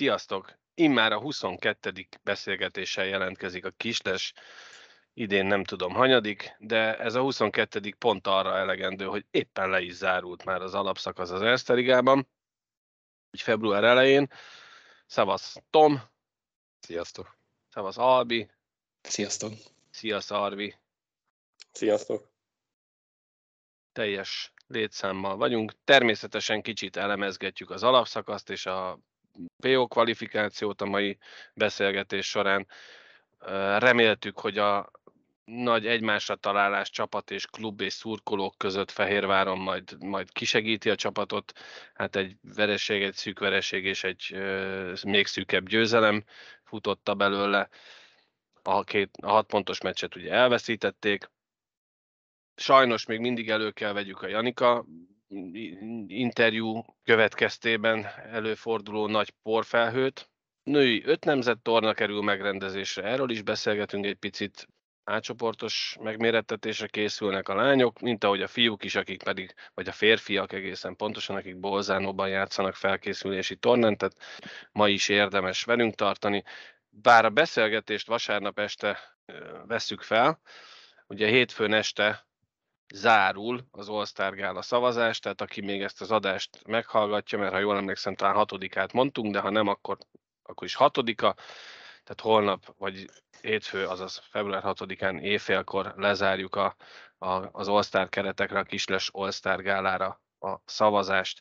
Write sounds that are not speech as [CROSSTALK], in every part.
Sziasztok! Immár a 22. beszélgetéssel jelentkezik a Kisles, idén nem tudom hanyadik, de ez a 22. pont arra elegendő, hogy éppen le is zárult már az alapszakasz az Erste Ligában, így február elején. Szavasz Tom, Sziasztok! szavasz Albi, Sziasztok! sziasz Arvi, Sziasztok! teljes létszámmal vagyunk. Természetesen kicsit elemezgetjük az alapszakaszt és a PO kvalifikációt a mai beszélgetés során. Reméltük, hogy a nagy egymásra találás csapat és klub és szurkolók között Fehérváron majd, majd kisegíti a csapatot. Hát egy vereség, egy szűk vereség és egy még szűkebb győzelem futotta belőle. A, két, a hat pontos meccset ugye elveszítették. Sajnos még mindig elő kell vegyük a Janika interjú következtében előforduló nagy porfelhőt. Női öt nemzet torna kerül megrendezésre, erről is beszélgetünk egy picit. Átcsoportos megmérettetésre készülnek a lányok, mint ahogy a fiúk is, akik pedig, vagy a férfiak egészen pontosan, akik Bolzánóban játszanak felkészülési tornán, tehát ma is érdemes velünk tartani. Bár a beszélgetést vasárnap este veszük fel, ugye hétfőn este zárul az All-Star Gála szavazás, tehát aki még ezt az adást meghallgatja, mert ha jól emlékszem, talán hatodikát mondtunk, de ha nem, akkor, akkor is hatodika, tehát holnap, vagy hétfő, azaz február 6-án éjfélkor lezárjuk a, a, az All-Star keretekre, a Kisles All-Star Gálára a szavazást.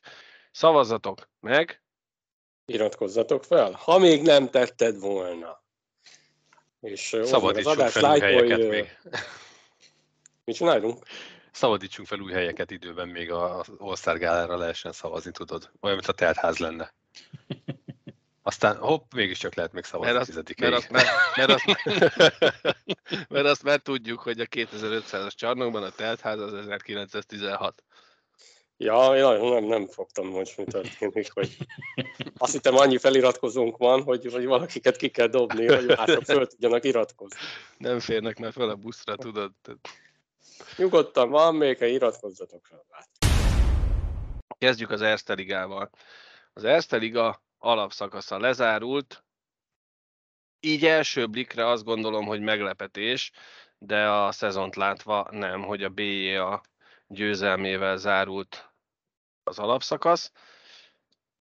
Szavazatok meg, Iratkozzatok fel, ha még nem tetted volna. És adást, fel lájkolj, helyeket ö, még. Mit csinálunk? Szabadítsunk fel új helyeket időben még az All-Star gálára lehessen szavazni, tudod. Olyan, mint a teltház lenne. Aztán hopp, mégiscsak lehet még szavazni mert azt, tizedikéig. mert, azt, mert, mert, azt, [LAUGHS] mert azt már tudjuk, hogy a 2500-as csarnokban a teltház az 1916. Ja, én nagyon nem, nem fogtam most, mi történik, hogy azt hittem annyi feliratkozónk van, hogy, hogy valakiket ki kell dobni, hogy mások föl tudjanak iratkozni. Nem férnek már fel a buszra, tudod? Tehát Nyugodtan van még, ha iratkozzatok fel. Kezdjük az Erste Ligával. Az Erste Liga alapszakasza lezárult. Így első blikre azt gondolom, hogy meglepetés, de a szezont látva nem, hogy a BJA győzelmével zárult az alapszakasz.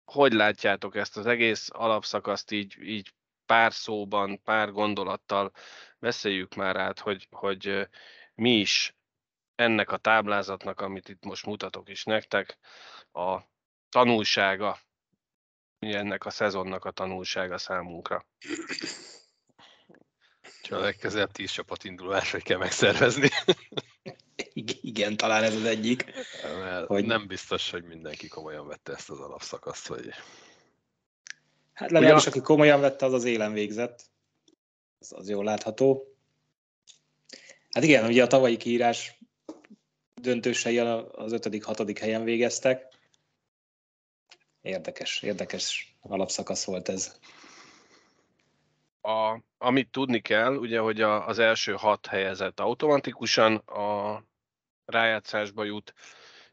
Hogy látjátok ezt az egész alapszakaszt így, így pár szóban, pár gondolattal beszéljük már át, hogy, hogy mi is ennek a táblázatnak, amit itt most mutatok is nektek, a tanulsága, ennek a szezonnak a tanulsága számunkra. Csak a legközelebb tíz csapat indulásra kell megszervezni. Ig- [LAUGHS] Igen, talán ez az egyik. Mert Hogy- nem biztos, hogy mindenki komolyan vette ezt az alapszakaszt, vagy Hát legalábbis, aki komolyan vette, az az élen végzett. Az, az jól látható. Hát igen, ugye a tavalyi kiírás döntősei az 5.-6. helyen végeztek. Érdekes, érdekes alapszakasz volt ez. A, amit tudni kell, ugye, hogy a, az első hat helyezett automatikusan a rájátszásba jut,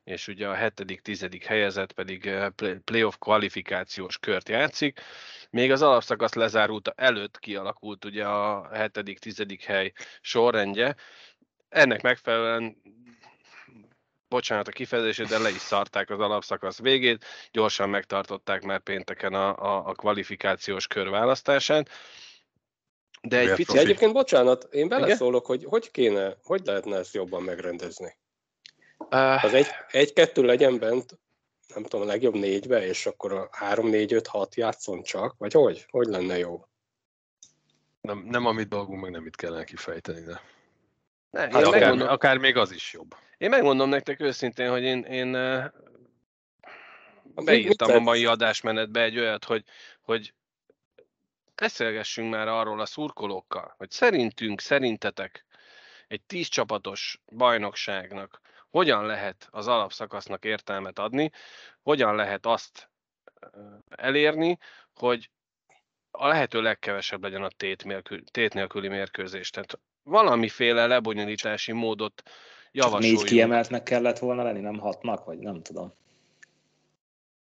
és ugye a hetedik, tizedik helyezett pedig eh, play- playoff kvalifikációs kört játszik. Még az alapszakasz lezárulta előtt kialakult ugye a hetedik, tizedik hely sorrendje. Ennek megfelelően bocsánat a kifejezését, de le is szarták az alapszakasz végét, gyorsan megtartották már pénteken a, a, a kvalifikációs kör választását. De egy picit... Egyébként bocsánat, én beleszólok, hogy hogy kéne, hogy lehetne ezt jobban megrendezni. Uh, Az egy, egy-kettő legyen bent, nem tudom, a legjobb négybe, és akkor a három, négy, öt, hat játszon csak, vagy hogy? Hogy lenne jó? nem, nem a mi dolgunk, meg nem itt kellene kifejteni, de ne, hát akár, megmondom, akár még az is jobb. én megmondom nektek őszintén, hogy én, én eh, beírtam a mai adásmenetbe egy olyat, hogy, hogy beszélgessünk már arról a szurkolókkal, hogy szerintünk, szerintetek egy tíz csapatos bajnokságnak hogyan lehet az alapszakasznak értelmet adni, hogyan lehet azt elérni, hogy a lehető legkevesebb legyen a tét, nélkül, tét nélküli mérkőzés. Tehát valamiféle lebonyolítási módot javasoljunk. Négy kiemeltnek kellett volna lenni, nem hatnak, vagy nem tudom.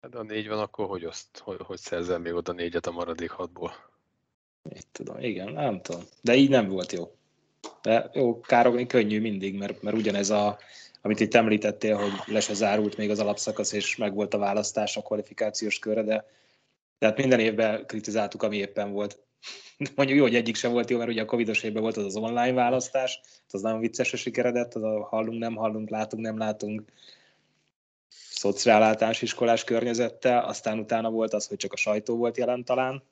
Hát a négy van, akkor hogy, azt, hogy, hogy szerzel még oda négyet a maradék hatból? Mit tudom, igen, nem tudom. De így nem volt jó. De jó, károgni könnyű mindig, mert, mert ugyanez a, amit itt említettél, hogy le se zárult még az alapszakasz, és meg volt a választás a kvalifikációs körre, de tehát minden évben kritizáltuk, ami éppen volt. Mondjuk jó, hogy egyik sem volt jó, mert ugye a covidos évben volt az az online választás, az nagyon viccesre sikeredett, az a hallunk, nem hallunk, látunk, nem látunk, szociáláltalános iskolás környezettel, aztán utána volt az, hogy csak a sajtó volt jelen talán.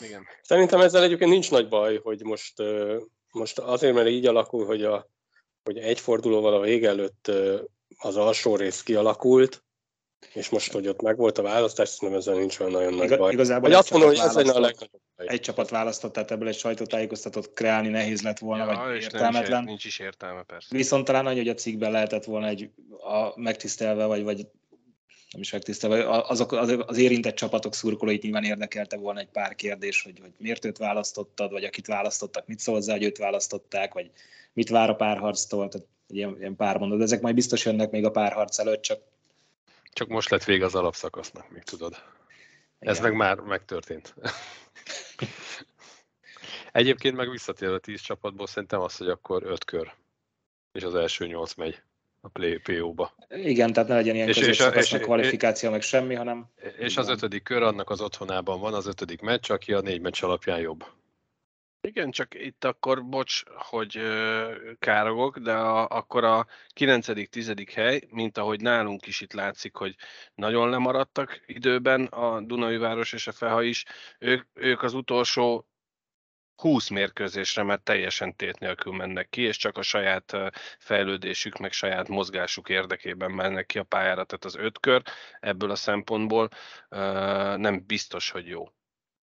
Igen. Szerintem ezzel egyébként nincs nagy baj, hogy most, most azért, mert így alakul, hogy, a, hogy egy fordulóval a vége előtt az alsó rész kialakult, és most, hogy ott megvolt a választás, szerintem ezzel nincs olyan nagyon nagy baj. Igazából vagy azt mondom, hogy ez lenne a legnagyobb baj. Egy csapat választott, tehát ebből egy sajtótájékoztatót kreálni nehéz lett volna, ja, vagy értelmetlen. Nincs, nincs is értelme, persze. Viszont talán nagy, hogy a cikkben lehetett volna egy a megtisztelve, vagy, vagy nem is megtisztelve, azok, az, az érintett csapatok szurkolóit nyilván érdekelte volna egy pár kérdés, hogy, hogy miért őt választottad, vagy akit választottak, mit szól hozzá, hogy őt választották, vagy mit vár a párharctól, tehát ilyen, ilyen pár mondat. Ezek majd biztos jönnek még a párharc előtt, csak csak most lett vége az alapszakasznak, még tudod. Igen. Ez meg már megtörtént. Egyébként meg visszatér a tíz csapatból, szerintem az, hogy akkor öt kör, és az első nyolc megy a PO-ba. Igen, tehát ne legyen ilyen és, és, és, kvalifikáció, és, meg semmi, hanem... És az ötödik kör annak az otthonában van, az ötödik meccs, aki a négy meccs alapján jobb. Igen, csak itt akkor, bocs, hogy károgok, de a, akkor a 9.-10. hely, mint ahogy nálunk is itt látszik, hogy nagyon lemaradtak időben a Dunai Város és a Feha is, ők, ők az utolsó 20 mérkőzésre mert teljesen tét nélkül mennek ki, és csak a saját fejlődésük, meg saját mozgásuk érdekében mennek ki a pályára. Tehát az öt kör ebből a szempontból nem biztos, hogy jó.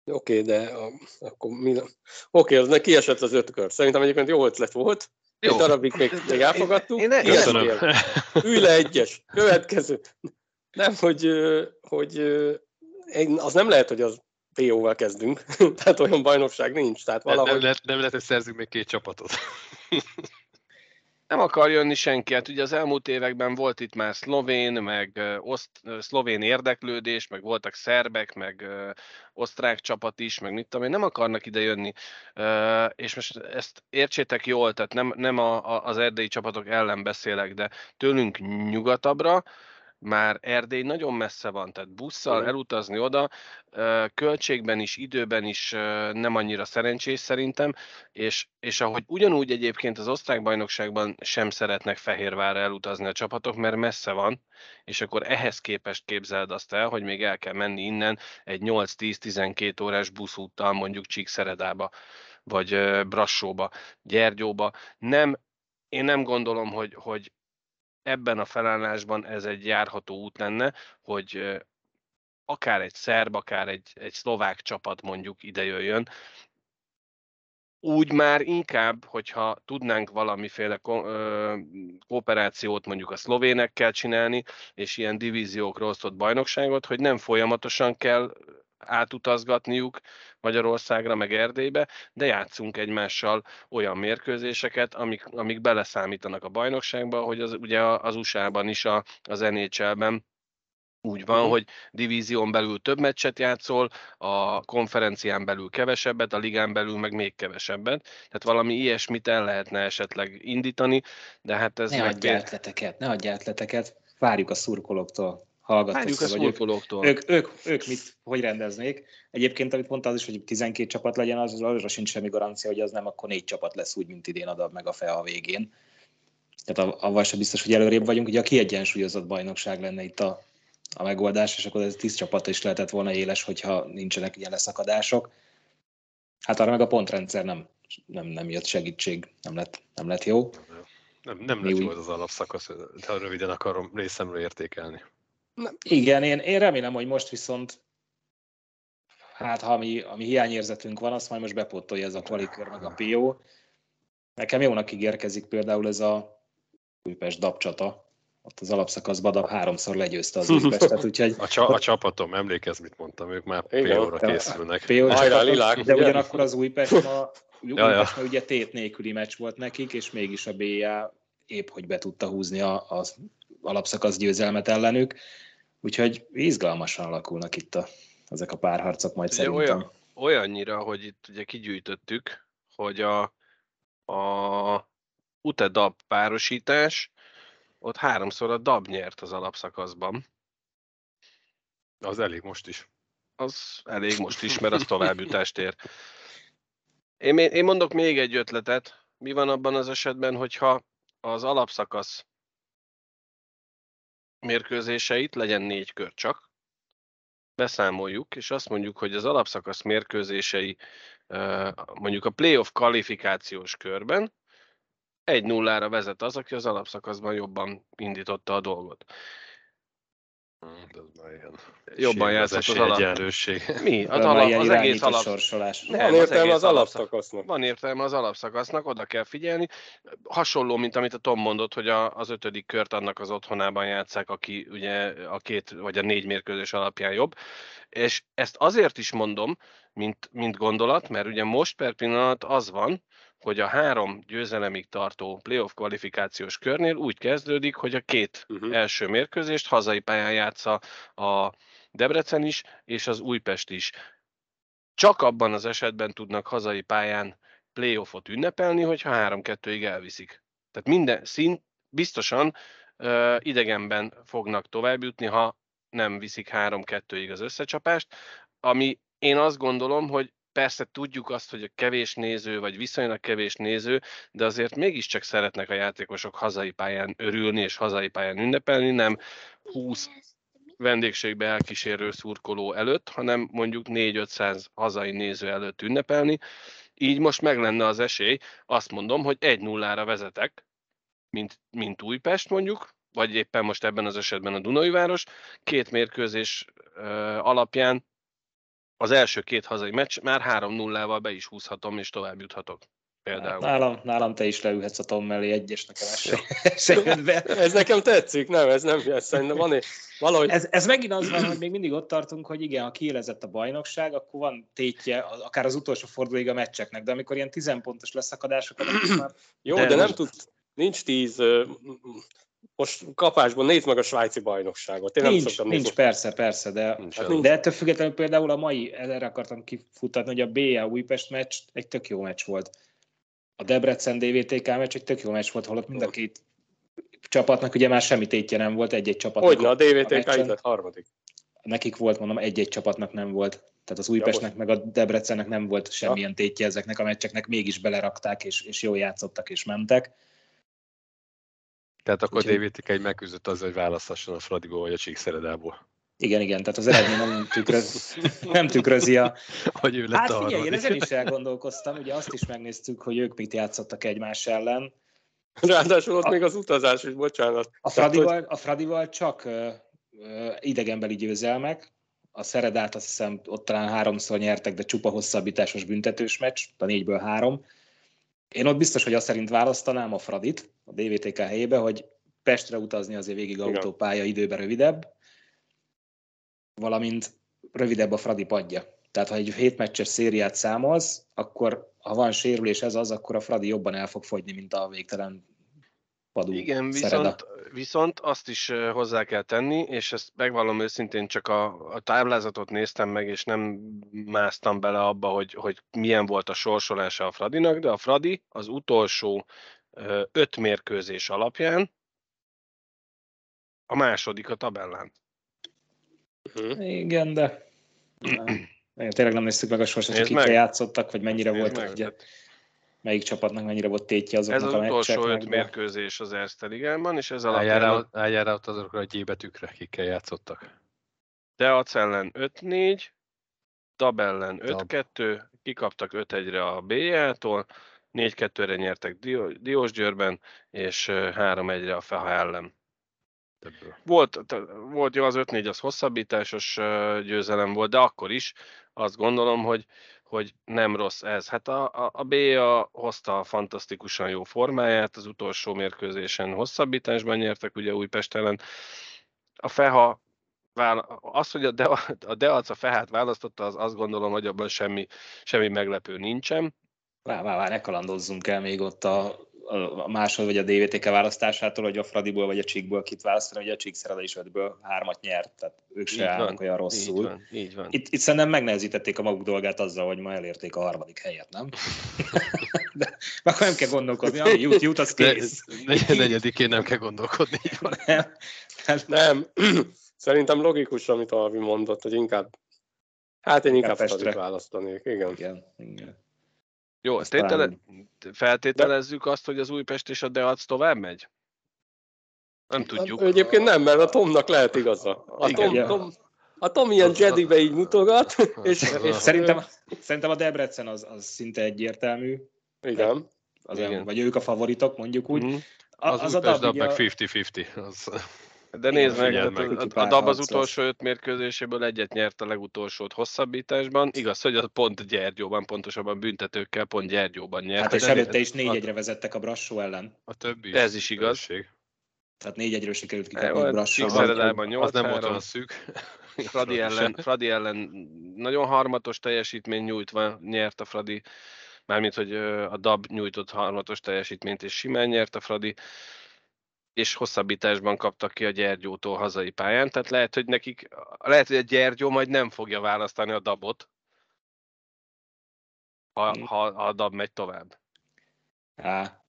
Oké, okay, de a, akkor mi... Oké, okay, az neki esett az öt kör. Szerintem egyébként jó ötlet volt. Jó. Egy darabig még, még elfogadtuk. Én, én Köszönöm. Ülj le egyes. Következő. Nem, hogy, hogy az nem lehet, hogy az PO-val kezdünk. [LAUGHS] Tehát olyan bajnokság nincs. Tehát valahogy... nem, lehet, nem lehet, hogy szerzünk még két csapatot. [LAUGHS] nem akar jönni senki. Hát ugye az elmúlt években volt itt már szlovén, meg oszt, szlovén érdeklődés, meg voltak szerbek, meg osztrák csapat is, meg mit tudom én, nem akarnak ide jönni. És most ezt értsétek jól, tehát nem, nem a, a, az erdélyi csapatok ellen beszélek, de tőlünk nyugatabbra, már Erdély nagyon messze van, tehát busszal elutazni oda, költségben is, időben is nem annyira szerencsés szerintem, és, és ahogy ugyanúgy egyébként az osztrák bajnokságban sem szeretnek Fehérvárra elutazni a csapatok, mert messze van, és akkor ehhez képest képzeld azt el, hogy még el kell menni innen egy 8-10-12 órás buszúttal mondjuk Csíkszeredába, vagy Brassóba, Gyergyóba. Nem, én nem gondolom, hogy, hogy ebben a felállásban ez egy járható út lenne, hogy akár egy szerb, akár egy, egy szlovák csapat mondjuk ide jöjjön, úgy már inkább, hogyha tudnánk valamiféle ko- ö, kooperációt mondjuk a szlovénekkel csinálni, és ilyen divíziókra osztott bajnokságot, hogy nem folyamatosan kell átutazgatniuk Magyarországra, meg Erdélybe, de játszunk egymással olyan mérkőzéseket, amik, amik beleszámítanak a bajnokságba, hogy az, ugye az USA-ban is a, az NHL-ben úgy van, uh-huh. hogy divízión belül több meccset játszol, a konferencián belül kevesebbet, a ligán belül meg még kevesebbet. Tehát valami ilyesmit el lehetne esetleg indítani, de hát ez... Ne adj átleteket, ne adj átleteket, várjuk a szurkolóktól hallgattak. a szurkolóktól. Ők, ők, ők, mit, hogy rendeznék? Egyébként, amit mondta az is, hogy 12 csapat legyen, az, azra sincs semmi garancia, hogy az nem akkor négy csapat lesz úgy, mint idén adab meg a FEA a végén. Tehát avval sem biztos, hogy előrébb vagyunk. Ugye a kiegyensúlyozott bajnokság lenne itt a, a megoldás, és akkor ez 10 csapat is lehetett volna éles, hogyha nincsenek ilyen leszakadások. Hát arra meg a pontrendszer nem, nem, nem jött segítség, nem lett, nem lett jó. Nem, nem lett jó az alapszakasz, de röviden akarom részemről értékelni. Igen, én, én remélem, hogy most viszont hát ha ami, ami hiányérzetünk van, azt majd most bepótolja ez a kvalikör meg a PO. Nekem jónak ígérkezik például ez a Újpest dabcsata, ott az alapszakaszban Dab háromszor legyőzte az Újpestet, [LAUGHS] úgyhogy... A, csa, a csapatom, emlékezz, mit mondtam, ők már PO-ra készülnek. de ugyanakkor az Újpest ma, ja, ja. ma ugye tét nélküli meccs volt nekik, és mégis a BA épp hogy be tudta húzni az alapszakasz győzelmet ellenük, úgyhogy izgalmasan alakulnak itt a, ezek a párharcok majd ugye szerintem. Olyan, olyannyira, hogy itt ugye kigyűjtöttük, hogy a, a UTE-DAB párosítás, ott háromszor a DAB nyert az alapszakaszban. Az elég most is. Az elég most is, mert az [LAUGHS] továbbjutást ér. Én, én mondok még egy ötletet. Mi van abban az esetben, hogyha az alapszakasz mérkőzéseit, legyen négy kör csak, beszámoljuk, és azt mondjuk, hogy az alapszakasz mérkőzései mondjuk a playoff kvalifikációs körben egy nullára vezet az, aki az alapszakaszban jobban indította a dolgot. Hát ez már ilyen Jobban játszott az, alap... Mi? Az, alap, az egész alap... sorsolás. Nem, van értelme az, az alapszakasznak. Van értelme az alapszakasznak, oda kell figyelni. Hasonló, mint amit a Tom mondott, hogy a, az ötödik kört annak az otthonában játszák, aki ugye a két vagy a négy mérkőzés alapján jobb. És ezt azért is mondom, mint, mint gondolat, mert ugye most per pillanat az van, hogy a három győzelemig tartó playoff kvalifikációs körnél úgy kezdődik, hogy a két uh-huh. első mérkőzést hazai pályán játsza a Debrecen is, és az Újpest is. Csak abban az esetben tudnak hazai pályán playoffot ünnepelni, hogyha 3-2-ig elviszik. Tehát minden szint biztosan uh, idegenben fognak továbbjutni, ha nem viszik 3-2-ig az összecsapást, ami én azt gondolom, hogy persze tudjuk azt, hogy a kevés néző, vagy viszonylag kevés néző, de azért mégiscsak szeretnek a játékosok hazai pályán örülni és hazai pályán ünnepelni, nem 20 vendégségbe elkísérő szurkoló előtt, hanem mondjuk 4-500 hazai néző előtt ünnepelni. Így most meg lenne az esély, azt mondom, hogy egy nullára vezetek, mint, mint Újpest mondjuk, vagy éppen most ebben az esetben a Dunai város, két mérkőzés ö, alapján az első két hazai meccs már 3-0-ával be is húzhatom, és tovább juthatok. Például. Hát nálam, nálam te is leülhetsz a Tom mellé egyes nekem esélyedbe. [LAUGHS] ez nekem tetszik, nem, ez nem, ez szerintem van egy, valahogy... Ez, ez megint az van, hogy még mindig ott tartunk, hogy igen, ha kiélezett a bajnokság, akkor van tétje, akár az utolsó fordulóig a meccseknek, de amikor ilyen 10 pontos leszakadások, akkor már... Jó, de, de nem tud, nincs 10 most kapásban nézd meg a svájci bajnokságot. Én nincs, nem nincs nézni. persze, persze, de, nincs hát, de ettől függetlenül például a mai, erre akartam kifutatni, hogy a BA Újpest meccs egy tök jó meccs volt. A Debrecen DVTK meccs egy tök jó meccs volt, holott mind a két csapatnak ugye már semmi tétje nem volt, egy-egy csapatnak. Hogyne, a DVTK a lett harmadik. Nekik volt, mondom, egy-egy csapatnak nem volt. Tehát az Újpestnek ja, meg a Debrecennek nem volt semmilyen tétje ezeknek a meccseknek, mégis belerakták, és, és jól játszottak, és mentek. Tehát akkor Úgyhogy... DVTK egy megküzdött az, hogy választhasson a Fradiból vagy a Csíkszeredából. Igen, igen, tehát az eredmény nem, tükröz, [LAUGHS] nem tükrözi a... Hogy ő lett hát figyelj, én ezen is elgondolkoztam, ugye azt is megnéztük, hogy ők mit játszottak egymás ellen. Ráadásul ott a, még az utazás is, bocsánat. A Fradival, hogy... a Fradival csak idegenbeli győzelmek, a Szeredát azt hiszem ott talán háromszor nyertek, de csupa hosszabbításos büntetős meccs, a négyből három. Én ott biztos, hogy azt szerint választanám a Fradit a DVTK helyébe, hogy Pestre utazni azért végig Igen. autópálya időben rövidebb, valamint rövidebb a Fradi padja. Tehát ha egy hétmeccses szériát számolsz, akkor ha van sérülés ez az, akkor a Fradi jobban el fog fogyni, mint a végtelen padú Igen, viszont, viszont azt is hozzá kell tenni, és ezt megvallom őszintén, csak a, a táblázatot néztem meg, és nem másztam bele abba, hogy, hogy milyen volt a sorsolása a Fradinak, de a Fradi az utolsó öt mérkőzés alapján a második a tabellán. Uh-huh. Igen, de [CLEARS THROAT] tényleg nem néztük meg a sorsot, hogy kikkel játszottak, vagy mennyire volt meg, ugye, melyik csapatnak mennyire volt tétje azoknak ez az a utolsó öt mérkőzés az Erste Ligában, és ez alapján... Álljál, rá ott azokra a gyébetűkre, kikkel játszottak. Deac ellen 5-4, Dab ellen 5-2, kikaptak 5-1-re a BJ-tól, 4-2-re nyertek Diósgyőrben, és 3-1-re a Feha ellen. Volt, volt jó, az 5-4 az hosszabbításos győzelem volt, de akkor is azt gondolom, hogy, hogy nem rossz ez. Hát a, a, a B-a hozta a fantasztikusan jó formáját, az utolsó mérkőzésen hosszabbításban nyertek ugye Újpest ellen. A Feha az, hogy a, De, a Deac a Fehát választotta, az azt gondolom, hogy abban semmi, semmi meglepő nincsen. Vár, vár, vár, ne kalandоzzunk el még ott a a másod vagy a DVTK választásától, hogy a Fradiból vagy a Csíkból kit választani, hogy a Csík Szereda is ötből hármat nyert, tehát ők se állnak olyan rosszul. Így van, így van. Itt, itt szerintem megnehezítették a maguk dolgát azzal, hogy ma elérték a harmadik helyet, nem? [LAUGHS] De akkor nem kell gondolkodni, ami jut, jut, az kész. Ne, negyedikén nem kell gondolkodni. Így van. Nem. nem. [CLEARS THROAT] Szerintem logikus, amit Alvi mondott, hogy inkább Hát én inkább Fradit választanék, igen. igen, igen. Jó, tétele, feltételezzük azt, hogy az Újpest és a Deac tovább megy? Nem tudjuk. Egyébként nem, mert a Tomnak lehet igaza. A Tom, Igen, Tom, a Tom ilyen Jedibe így mutogat. [LAUGHS] És, és szerintem, szerintem a Debrecen az, az szinte egyértelmű. Igen. Az Igen. Vagy ők a favoritok, mondjuk úgy. Mm-hmm. Az, az Újpest a meg 50-50. Az... De nézd meg, a, a, a DAB az utolsó öt mérkőzéséből egyet nyert a legutolsót hosszabbításban. Igaz, hogy az pont Gyergyóban, pontosabban büntetőkkel pont Gyergyóban nyert. Hát és előtte is négy egyre vezettek a Brassó ellen. A többi is. Ez is igaz. Tehát négy egyről sikerült kikapni a Brassó. Az nem volt olyan szűk. [LAUGHS] Fradi ellen, Fradi ellen nagyon harmatos teljesítmény nyújtva nyert a Fradi, mármint, hogy a DAB nyújtott harmatos teljesítményt, és simán nyert a Fradi és hosszabbításban kaptak ki a Gyergyótól hazai pályán, tehát lehet, hogy nekik, lehet, hogy a Gyergyó majd nem fogja választani a dabot, ha, hmm. ha, ha a dab megy tovább. Há,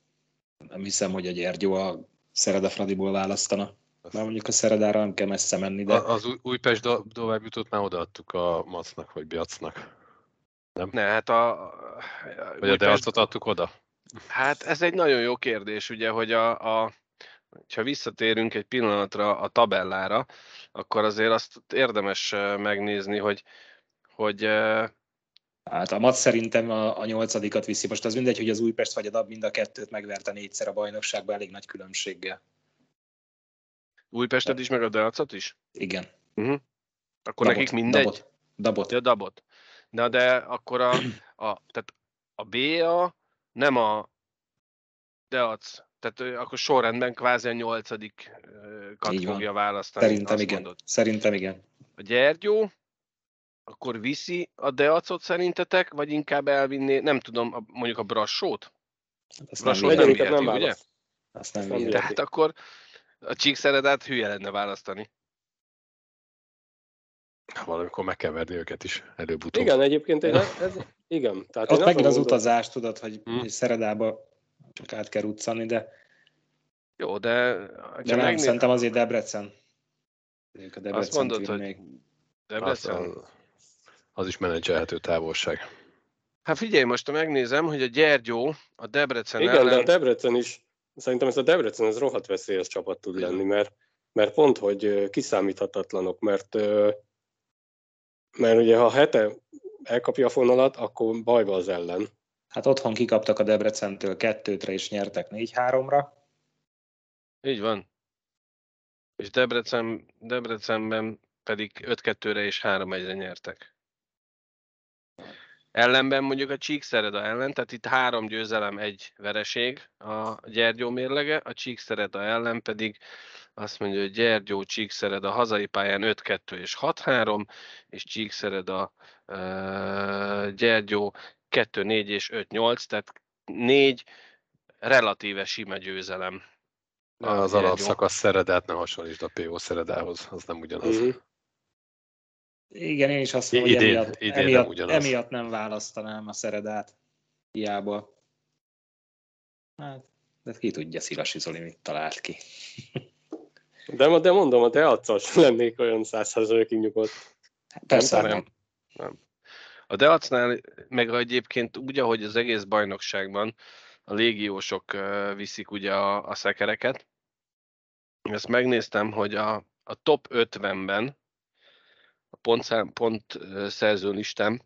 nem hiszem, hogy a Gyergyó a Szereda Fradiból választana. Már mondjuk a Szeredára nem kell messze menni, de... Az Újpest do- tovább jutott, már odaadtuk a Macnak, vagy Biacnak. Nem? Ne, hát a... Vagy a Deacot adtuk oda? Hát ez egy nagyon jó kérdés, ugye, hogy a, a ha visszatérünk egy pillanatra a tabellára, akkor azért azt érdemes megnézni, hogy, hogy Hát a mat szerintem a, a nyolcadikat viszi. Most az mindegy, hogy az Újpest vagy a DAB mind a kettőt megverte négyszer a bajnokságban elég nagy különbséggel. Újpestet is, meg a Delcot is? Igen. Uh-huh. Akkor dabot, nekik mindegy? Dabot. dabot. Ja, dabot. Na de akkor a, a, tehát a BA nem a Deac tehát akkor sorrendben kvázi a nyolcadik kat fogja választani. Szerintem igen. Mondod. Szerintem igen. A Gyergyó, akkor viszi a Deacot szerintetek, vagy inkább elvinné, nem tudom, mondjuk a Brassót? Hát azt Brassót nem, nem, nem ugye? Azt nem, nem Tehát akkor a Csíkszeredát hülye lenne választani. Valamikor meg kell verni őket is előbb-utóbb. Igen, egyébként [LAUGHS] ez, ez igen. Tehát Ott megint az utazás, tudod, hogy hmm. Szeredába csak át kell utcani, de... Jó, de... De nem, megnéz... szerintem azért Debrecen. A Debrecen Azt mondod, hogy még. Debrecen? Az, az is menedzselhető távolság. Hát figyelj, most megnézem, hogy a Gyergyó a Debrecen Igen, ellen... de a Debrecen is, szerintem ez a Debrecen ez rohadt veszélyes csapat tud lenni, mert, mert pont, hogy kiszámíthatatlanok, mert mert ugye ha hete elkapja a fonalat, akkor bajba az ellen. Hát otthon kikaptak a Debrecentől kettőtre, és nyertek négy-háromra. Így van. És Debrecen, Debrecenben pedig 5-2-re és 3-1-re nyertek. Ellenben mondjuk a Csíkszereda ellen, tehát itt három győzelem, egy vereség a Gyergyó mérlege, a Csíkszereda ellen pedig azt mondja, hogy Gyergyó, Csíkszereda hazai pályán 5-2 és 6-3, és Csíkszereda, uh, Gyergyó 2-4 és 5-8, tehát 4 relatíve sima győzelem. Az alapszakasz szeredát ne hasonlítsd a PO szeredához, az nem ugyanaz. Mm-hmm. Igen, én is azt mondom, hogy idén, emiatt, idén emiatt, nem ugyanaz. emiatt nem választanám a szeredát. Hiába. Hát, de ki tudja, Szilasi Zoli mit talált ki. de, de mondom, a teatszas lennék olyan százszerzőkig nyugodt. Persze nem. nem. nem. A Deacnál meg egyébként úgy, ahogy az egész bajnokságban a légiósok viszik ugye a, a szekereket. Ezt megnéztem, hogy a, a top 50-ben, a pont, pont szerző listám,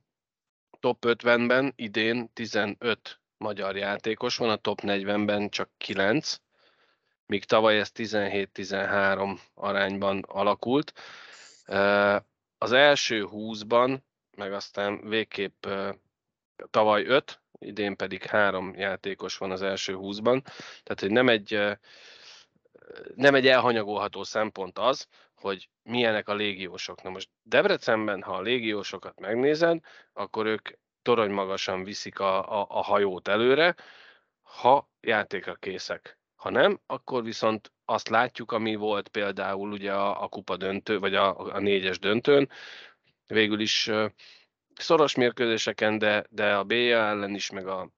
top 50-ben idén 15 magyar játékos van, a top 40-ben csak 9, míg tavaly ez 17-13 arányban alakult. Az első 20-ban meg aztán végképp tavaly 5, idén pedig három játékos van az első 20-ban. Tehát, hogy nem egy, nem egy elhanyagolható szempont az, hogy milyenek a légiósok. Na most Debrecenben, ha a légiósokat megnézed, akkor ők torony magasan viszik a, a, a hajót előre, ha játékra készek. Ha nem, akkor viszont azt látjuk, ami volt például ugye a, a kupa döntő, vagy a, a négyes döntőn, végül is szoros mérkőzéseken, de, de a BA ellen is, meg a,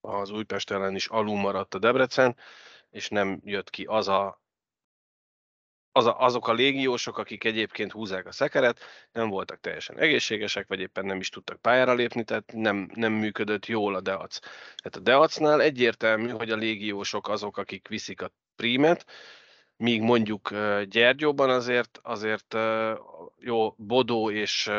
az Újpest ellen is alul maradt a Debrecen, és nem jött ki az a, az a, azok a légiósok, akik egyébként húzák a szekeret, nem voltak teljesen egészségesek, vagy éppen nem is tudtak pályára lépni, tehát nem, nem működött jól a Deac. Tehát a Deacnál egyértelmű, hogy a légiósok azok, akik viszik a prímet, míg mondjuk Gyergyóban azért, azért jó, Bodó és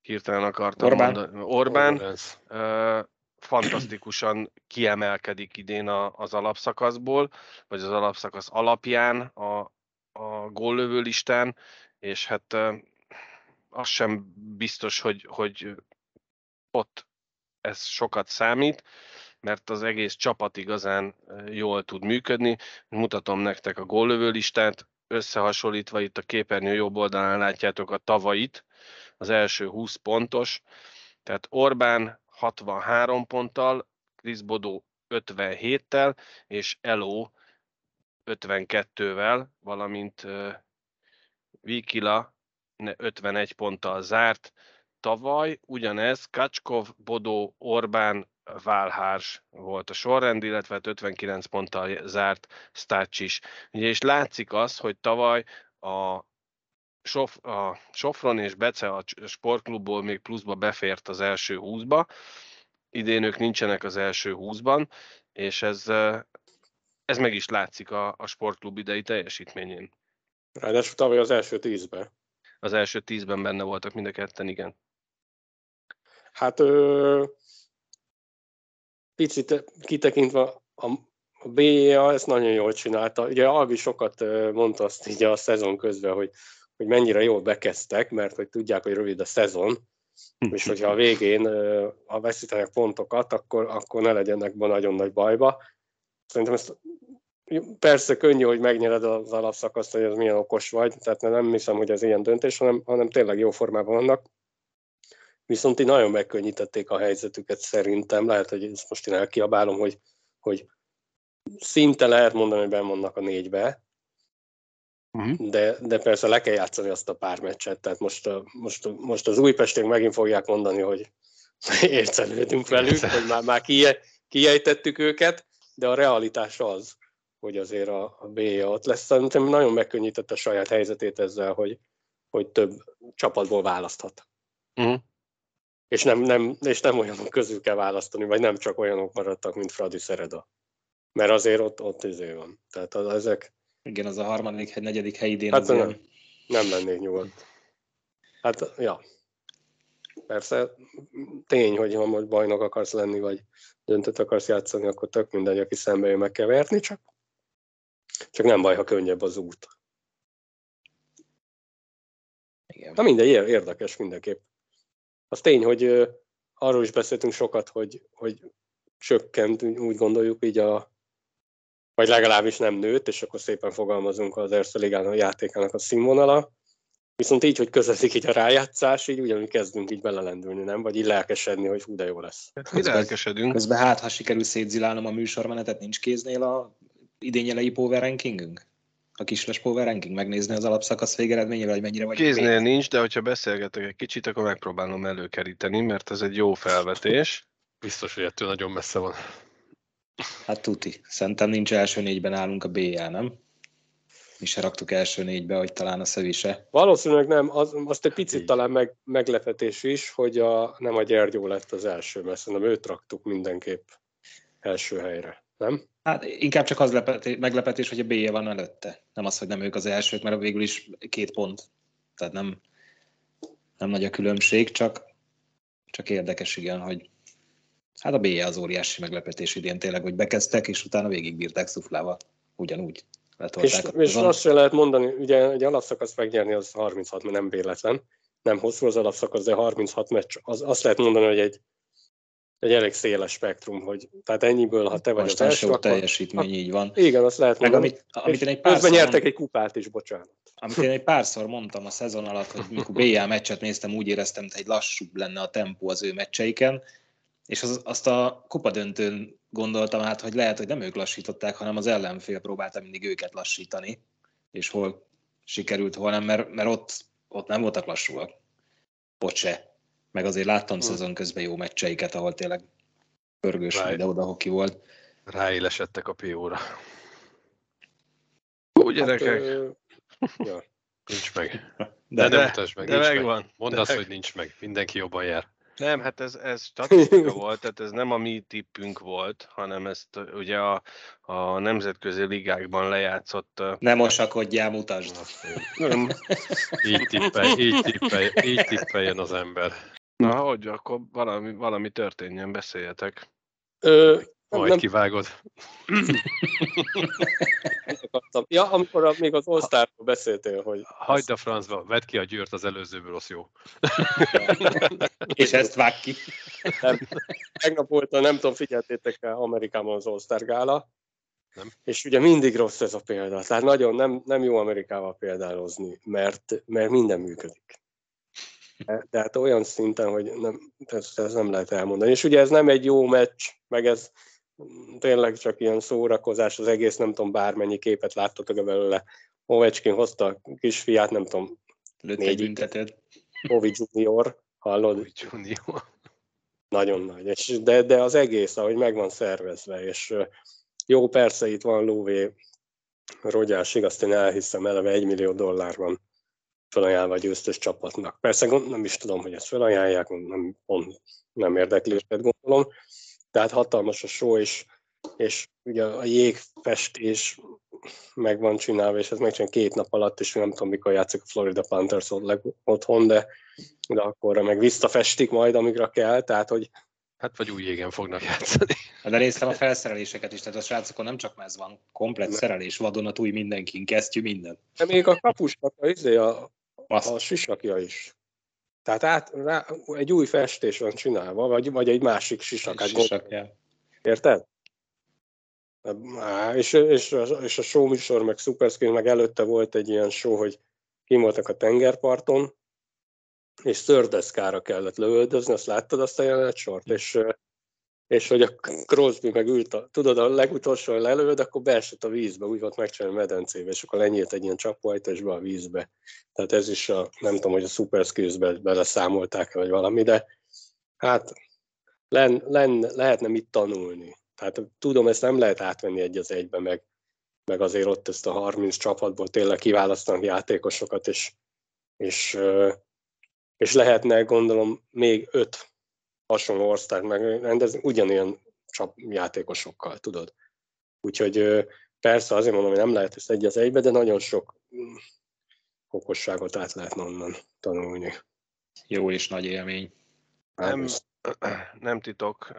hirtelen akartam Orbán, mondani, Orbán, Orbán fantasztikusan kiemelkedik idén a, az alapszakaszból, vagy az alapszakasz alapján a, a góllövő listán, és hát az sem biztos, hogy, hogy ott ez sokat számít, mert az egész csapat igazán jól tud működni. Mutatom nektek a góllövő listát, összehasonlítva itt a képernyő jobb oldalán látjátok a tavait, az első 20 pontos, tehát Orbán 63 ponttal, Chris Bodó 57-tel, és Elo 52-vel, valamint uh, Vikila 51 ponttal zárt. Tavaly ugyanez Kacskov, Bodó, Orbán, Válhárs volt a sorrend, illetve 59 hát ponttal zárt Stács is. Ugye, és látszik az, hogy tavaly a Sof, a Sofron és Bece a sportklubból még pluszba befért az első húszba. Idén ők nincsenek az első húszban, és ez, ez meg is látszik a, a sportklub idei teljesítményén. Ráadásul tavaly az első tízben. Az első tízben benne voltak mind a ketten, igen. Hát ö, picit kitekintve a, a BA ezt nagyon jól csinálta. Ugye Albi sokat mondta azt így a szezon közben, hogy hogy mennyire jól bekezdtek, mert hogy tudják, hogy rövid a szezon, és [LAUGHS] hogyha a végén, ha veszítenek pontokat, akkor, akkor ne legyenek be nagyon nagy bajba. Szerintem ezt persze könnyű, hogy megnyered az alapszakaszt, hogy az milyen okos vagy, tehát nem hiszem, hogy ez ilyen döntés, hanem, hanem tényleg jó formában vannak. Viszont így nagyon megkönnyítették a helyzetüket szerintem. Lehet, hogy ezt most én elkiabálom, hogy, hogy szinte lehet mondani, hogy benn vannak a négybe, Uh-huh. De, de persze le kell játszani azt a pár meccset, tehát most, most, most az újpesték megint fogják mondani, hogy [LAUGHS] ércelődünk velük, hogy már, már kiejtettük őket, de a realitás az, hogy azért a, a b ott lesz. Szerintem nagyon megkönnyítette a saját helyzetét ezzel, hogy, hogy több csapatból választhat. Uh-huh. És, nem, nem, és nem olyanok közül kell választani, vagy nem csak olyanok maradtak, mint Fradi Szereda. Mert azért ott, ott izé van. Tehát az, ezek, igen, az a harmadik, negyedik hely idén. Hát nem, nem lennék nyugodt. Hát, ja. Persze, tény, hogy ha most bajnok akarsz lenni, vagy döntött akarsz játszani, akkor tök mindegy, aki szembe jön, meg kell verni, csak, csak nem baj, ha könnyebb az út. Igen. Na mindegy, érdekes mindenképp. Az tény, hogy arról is beszéltünk sokat, hogy, hogy csökkent, úgy gondoljuk így a, vagy legalábbis nem nőtt, és akkor szépen fogalmazunk az Erste Ligán a játékának a színvonala. Viszont így, hogy közeledik így a rájátszás, így ugyanúgy kezdünk így belelendülni, nem? Vagy így lelkesedni, hogy hú, de jó lesz. Hát, mi lelkesedünk. Közben hát, ha sikerül szétzilálnom a műsormenetet, nincs kéznél a idényelei power rankingünk? A kisles power ranking? Megnézni az alapszakasz végeredményére, hogy mennyire vagy Kéznél pénz? nincs, de hogyha beszélgetek egy kicsit, akkor megpróbálom előkeríteni, mert ez egy jó felvetés. Biztos, hogy ettől nagyon messze van. Hát tuti. Szerintem nincs első négyben állunk a BA, nem? Mi se raktuk első négybe, hogy talán a Szevise. Valószínűleg nem. Az, azt egy picit Így. talán meg, meglepetés is, hogy a, nem a Gyergyó lett az első, mert szerintem őt raktuk mindenképp első helyre. Nem? Hát inkább csak az lepetés, meglepetés, hogy a BA van előtte. Nem az, hogy nem ők az elsők, mert végül is két pont. Tehát nem, nem nagy a különbség, csak, csak érdekes igen, hogy Hát a BE az óriási meglepetés idén tényleg, hogy bekezdtek, és utána végigbírták szuflával. Ugyanúgy. És, és azt sem lehet mondani, ugye egy alapszakasz megnyerni az 36, mert nem véletlen, nem hosszú az alapszakasz, de 36 meccs, az, azt lehet mondani, hogy egy, egy elég széles spektrum, hogy tehát ennyiből, ha te vagy Most az első, akkor, teljesítmény, így van. Igen, azt lehet mondani. Meg amit, amit én egy pár nyertek mond... egy kupát is, bocsánat. [LAUGHS] Amit én egy párszor mondtam a szezon alatt, hogy mikor BL meccset néztem, úgy éreztem, hogy egy lassúbb lenne a tempó az ő meccseiken, és az, azt a kupadöntőn gondoltam át, hogy lehet, hogy nem ők lassították, hanem az ellenfél próbálta mindig őket lassítani, és hol sikerült, hol nem, mert, mert ott, ott nem voltak lassúak. Pocse. Meg azért láttam hmm. szezon közben jó meccseiket, ahol tényleg pörgős ide-oda hoki volt. Ráélesedtek a PO-ra. Úgy gyerekek. Hát, [LAUGHS] ja. Nincs meg. De, de, de, de meg. De megvan. Mondd azt, hogy nincs meg. Mindenki jobban jár. Nem, hát ez, ez statisztika [LAUGHS] volt, tehát ez nem a mi tippünk volt, hanem ezt ugye a, a nemzetközi ligákban lejátszott... Nem mosakodjál, mutasd. Nem. így, tippelj, így, tippelj, így tippeljen az ember. Na, hogy akkor valami, valami történjen, beszéljetek. Ö, majd nem... kivágod. ja, amikor a, még az all beszéltél, hogy... Hagyd a francba, vedd ki a győrt az előzőből, az jó. [LAUGHS] És ezt vág ki. Nem. Tegnap volt, a, nem tudom, figyeltétek el Amerikában az All-Star gála, nem. És ugye mindig rossz ez a példa. Tehát nagyon nem, nem jó Amerikával példálozni, mert, mert minden működik. De hát olyan szinten, hogy nem, ez, ez nem lehet elmondani. És ugye ez nem egy jó meccs, meg ez tényleg csak ilyen szórakozás, az egész nem tudom bármennyi képet láttatok belőle. Ovecskin hozta a kisfiát, nem tudom, Lőtt négy bünteted. Ovi Junior, hallod? Ovi Junior. Nagyon nagy. És de, de az egész, ahogy meg van szervezve, és jó, persze itt van lóvé rogyásig, azt én elhiszem, eleve egy millió dollár van felajánlva a győztes csapatnak. Persze nem is tudom, hogy ezt felajánlják, nem, nem érdekli őket, gondolom, tehát hatalmas a só, és, és ugye a jégfestés meg van csinálva, és ez megcsinál két nap alatt, és nem tudom, mikor játszik a Florida Panthers otthon, de, de akkor meg visszafestik majd, amikre kell, tehát hogy Hát vagy új jégen fognak [LAUGHS] játszani. De néztem a felszereléseket is, tehát a srácokon nem csak ez van, komplet nem. szerelés, vadonatúj mindenkin, kesztyű, minden. De még a kapusnak a, izé, a, a sisakja is. Tehát át, rá, egy új festés van csinálva, vagy, vagy egy másik sisak. Egy sisak Érted? És, és, és a show műsor, meg Superscreen, meg előtte volt egy ilyen show, hogy kim voltak a tengerparton, és szördeszkára kellett lövöldözni, azt láttad azt a jelenet sort, és és hogy a Crosby meg ült, a, tudod, a legutolsó lelőd, akkor beesett a vízbe, úgy volt megcsinálni a medencébe, és akkor lenyílt egy ilyen csapóajtásba a vízbe. Tehát ez is a, nem tudom, hogy a Super Skills-be beleszámolták-e, vagy valami, de hát len, len, lehetne mit tanulni. Tehát tudom, ezt nem lehet átvenni egy az egybe, meg, meg azért ott ezt a 30 csapatból tényleg kiválasztanak játékosokat, és, és, és lehetne gondolom még öt hasonló ország megrendezni, ugyanilyen csap játékosokkal, tudod. Úgyhogy persze azért mondom, hogy nem lehet ezt egy az egybe, de nagyon sok mm, okosságot át lehetne onnan tanulni. Jó és nagy élmény. Nem, [CLEARS THROAT] nem titok,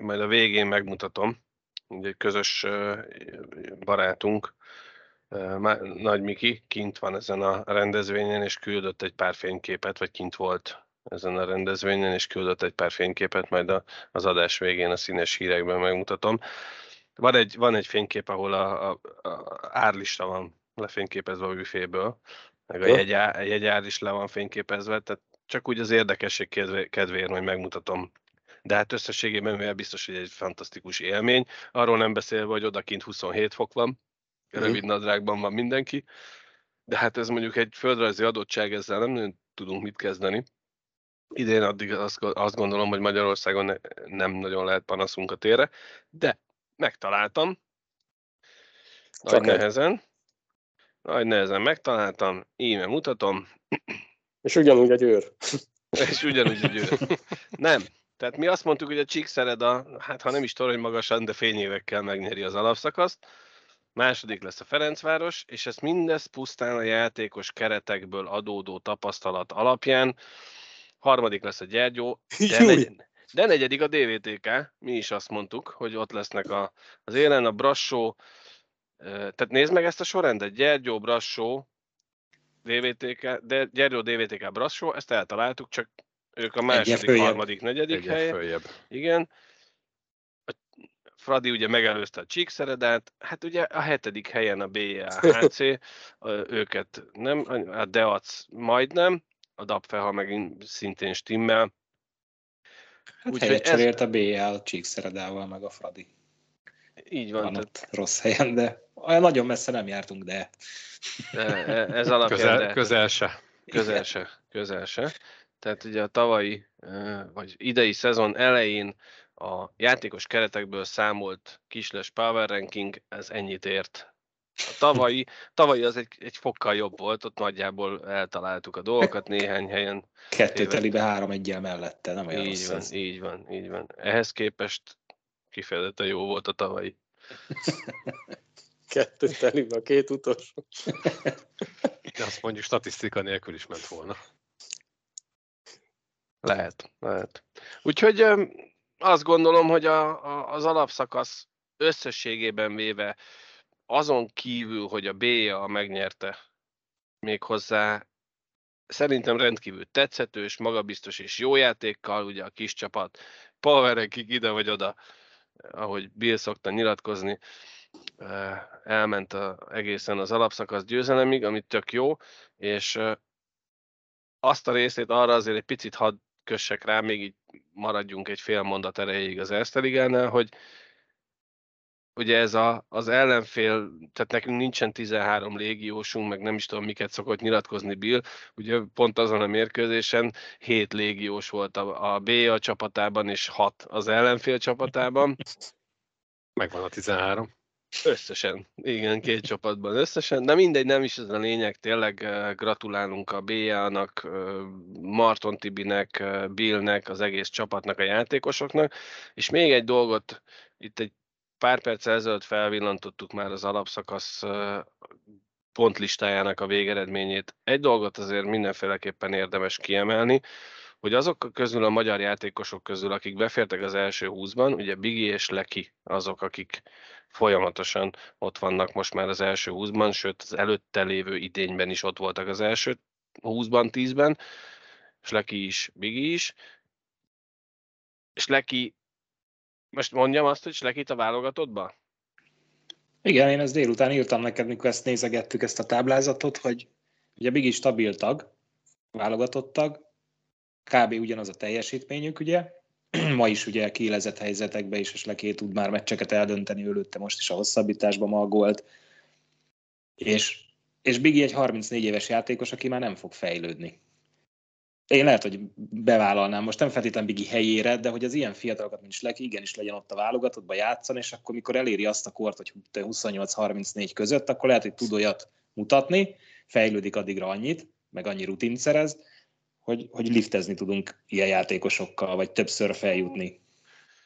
majd a végén megmutatom. Egy közös barátunk, Nagy Miki kint van ezen a rendezvényen, és küldött egy pár fényképet, vagy kint volt ezen a rendezvényen, és küldött egy pár fényképet, majd a, az adás végén a színes hírekben megmutatom. Van egy, van egy fénykép, ahol a, a, a árlista van lefényképezve a büféből, meg a jegy, jegyár is le van fényképezve, tehát csak úgy az érdekesség kedvéért majd megmutatom. De hát összességében mivel biztos, hogy egy fantasztikus élmény. Arról nem beszélve, hogy odakint 27 fok van. Rövid nadrágban van mindenki, de hát ez mondjuk egy földrajzi adottság, ezzel nem nagyon tudunk mit kezdeni idén addig azt, azt gondolom, hogy Magyarországon ne, nem nagyon lehet panaszunk a térre, de megtaláltam. Nagy Csak nehezen. Egy. Nagy nehezen megtaláltam, íme mutatom. És ugyanúgy a győr. [LAUGHS] És ugyanúgy a győr. Nem. Tehát mi azt mondtuk, hogy a Csíkszered a, hát ha nem is torony magasan, de fényévekkel megnyeri az alapszakaszt. Második lesz a Ferencváros, és ezt mindezt pusztán a játékos keretekből adódó tapasztalat alapján harmadik lesz a Gyergyó, de, negy, de negyedik a DVTK, mi is azt mondtuk, hogy ott lesznek a, az élen, a Brassó, tehát nézd meg ezt a sorrendet, Gyergyó, Brassó, DVTK, de Gyergyó DVTK Brassó, ezt eltaláltuk, csak ők a második, harmadik, negyedik Egyen helye. Följebb. Igen. Fradi ugye megelőzte a Csíkszeredát, hát ugye a hetedik helyen a BHC, [LAUGHS] őket nem, a Deac majdnem, a Dapfeha megint szintén stimmel. Hát Úgy, helyet cserélt ez... a BL Csíkszeredával, meg a Fradi. Így van. van tehát... ott rossz helyen, de olyan nagyon messze nem jártunk, de... de e, ez alapján... Közel, de... közel se. Közel se, közel se. Tehát ugye a tavalyi, vagy idei szezon elején a játékos keretekből számolt kisles power ranking, ez ennyit ért. A tavalyi, tavalyi az egy, egy fokkal jobb volt, ott nagyjából eltaláltuk a dolgokat néhány helyen. Kettő telibe három egyel mellette, nem olyan Így van, ez. így van, így van. Ehhez képest kifejezetten jó volt a tavalyi. [LAUGHS] Kettő telibe a két utolsó. De azt mondjuk statisztika nélkül is ment volna. Lehet, lehet. Úgyhogy azt gondolom, hogy a, a, az alapszakasz összességében véve azon kívül, hogy a BA megnyerte még hozzá, szerintem rendkívül tetszetős, magabiztos és jó játékkal, ugye a kis csapat powerekig ide vagy oda, ahogy Bill szokta nyilatkozni, elment a, egészen az alapszakasz győzelemig, ami tök jó, és azt a részét arra azért egy picit hadd kössek rá, még így maradjunk egy fél mondat erejéig az Eszteligánál, hogy ugye ez a, az ellenfél, tehát nekünk nincsen 13 légiósunk, meg nem is tudom, miket szokott nyilatkozni Bill, ugye pont azon a mérkőzésen 7 légiós volt a, a B a csapatában, és 6 az ellenfél csapatában. Megvan a 13. Összesen, igen, két csapatban összesen, de mindegy, nem is ez a lényeg, tényleg gratulálunk a BA-nak, Marton Tibinek, Billnek, az egész csapatnak, a játékosoknak, és még egy dolgot, itt egy pár perc ezelőtt felvillantottuk már az alapszakasz pontlistájának a végeredményét. Egy dolgot azért mindenféleképpen érdemes kiemelni, hogy azok közül a magyar játékosok közül, akik befértek az első húszban, ugye Bigi és Leki azok, akik folyamatosan ott vannak most már az első húszban, sőt az előtte lévő idényben is ott voltak az első húszban, tízben, és Leki is, Bigi is, és Leki, most mondjam azt, hogy Lekit a válogatottba? Igen, én ezt délután írtam neked, mikor ezt nézegettük, ezt a táblázatot, hogy ugye Bigi stabil tag, válogatott tag, kb. ugyanaz a teljesítményük, ugye, [CLEARS THROAT] ma is ugye kiélezett helyzetekbe is, és leké tud már meccseket eldönteni, előtte most is a hosszabbításban magolt. És, és Bigi egy 34 éves játékos, aki már nem fog fejlődni. Én lehet, hogy bevállalnám, most nem feltétlenül Bigi helyére, de hogy az ilyen fiatalokat, mint Sleki, igenis legyen ott a válogatottba játszani, és akkor mikor eléri azt a kort, hogy 28-34 között, akkor lehet, hogy tud olyat mutatni, fejlődik addigra annyit, meg annyi rutint szerez, hogy, hogy liftezni tudunk ilyen játékosokkal, vagy többször feljutni,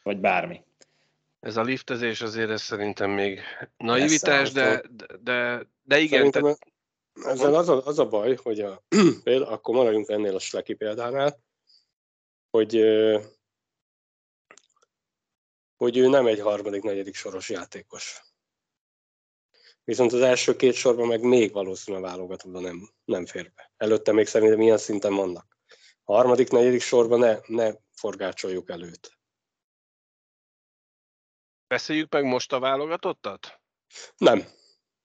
vagy bármi. Ez a liftezés azért ez szerintem még naivitás, de, de, de, de igen. Te... Ezzel az a, az a baj, hogy a, [CLEARS THROAT] például, akkor maradjunk ennél a Sleki példánál, hogy hogy ő nem egy harmadik, negyedik soros játékos. Viszont az első két sorban meg még valószínűleg válogatottban nem, nem fér be. Előtte még szerintem milyen szinten vannak. A harmadik, negyedik sorban ne, ne forgácsoljuk előtt. Beszéljük meg most a válogatottat? Nem.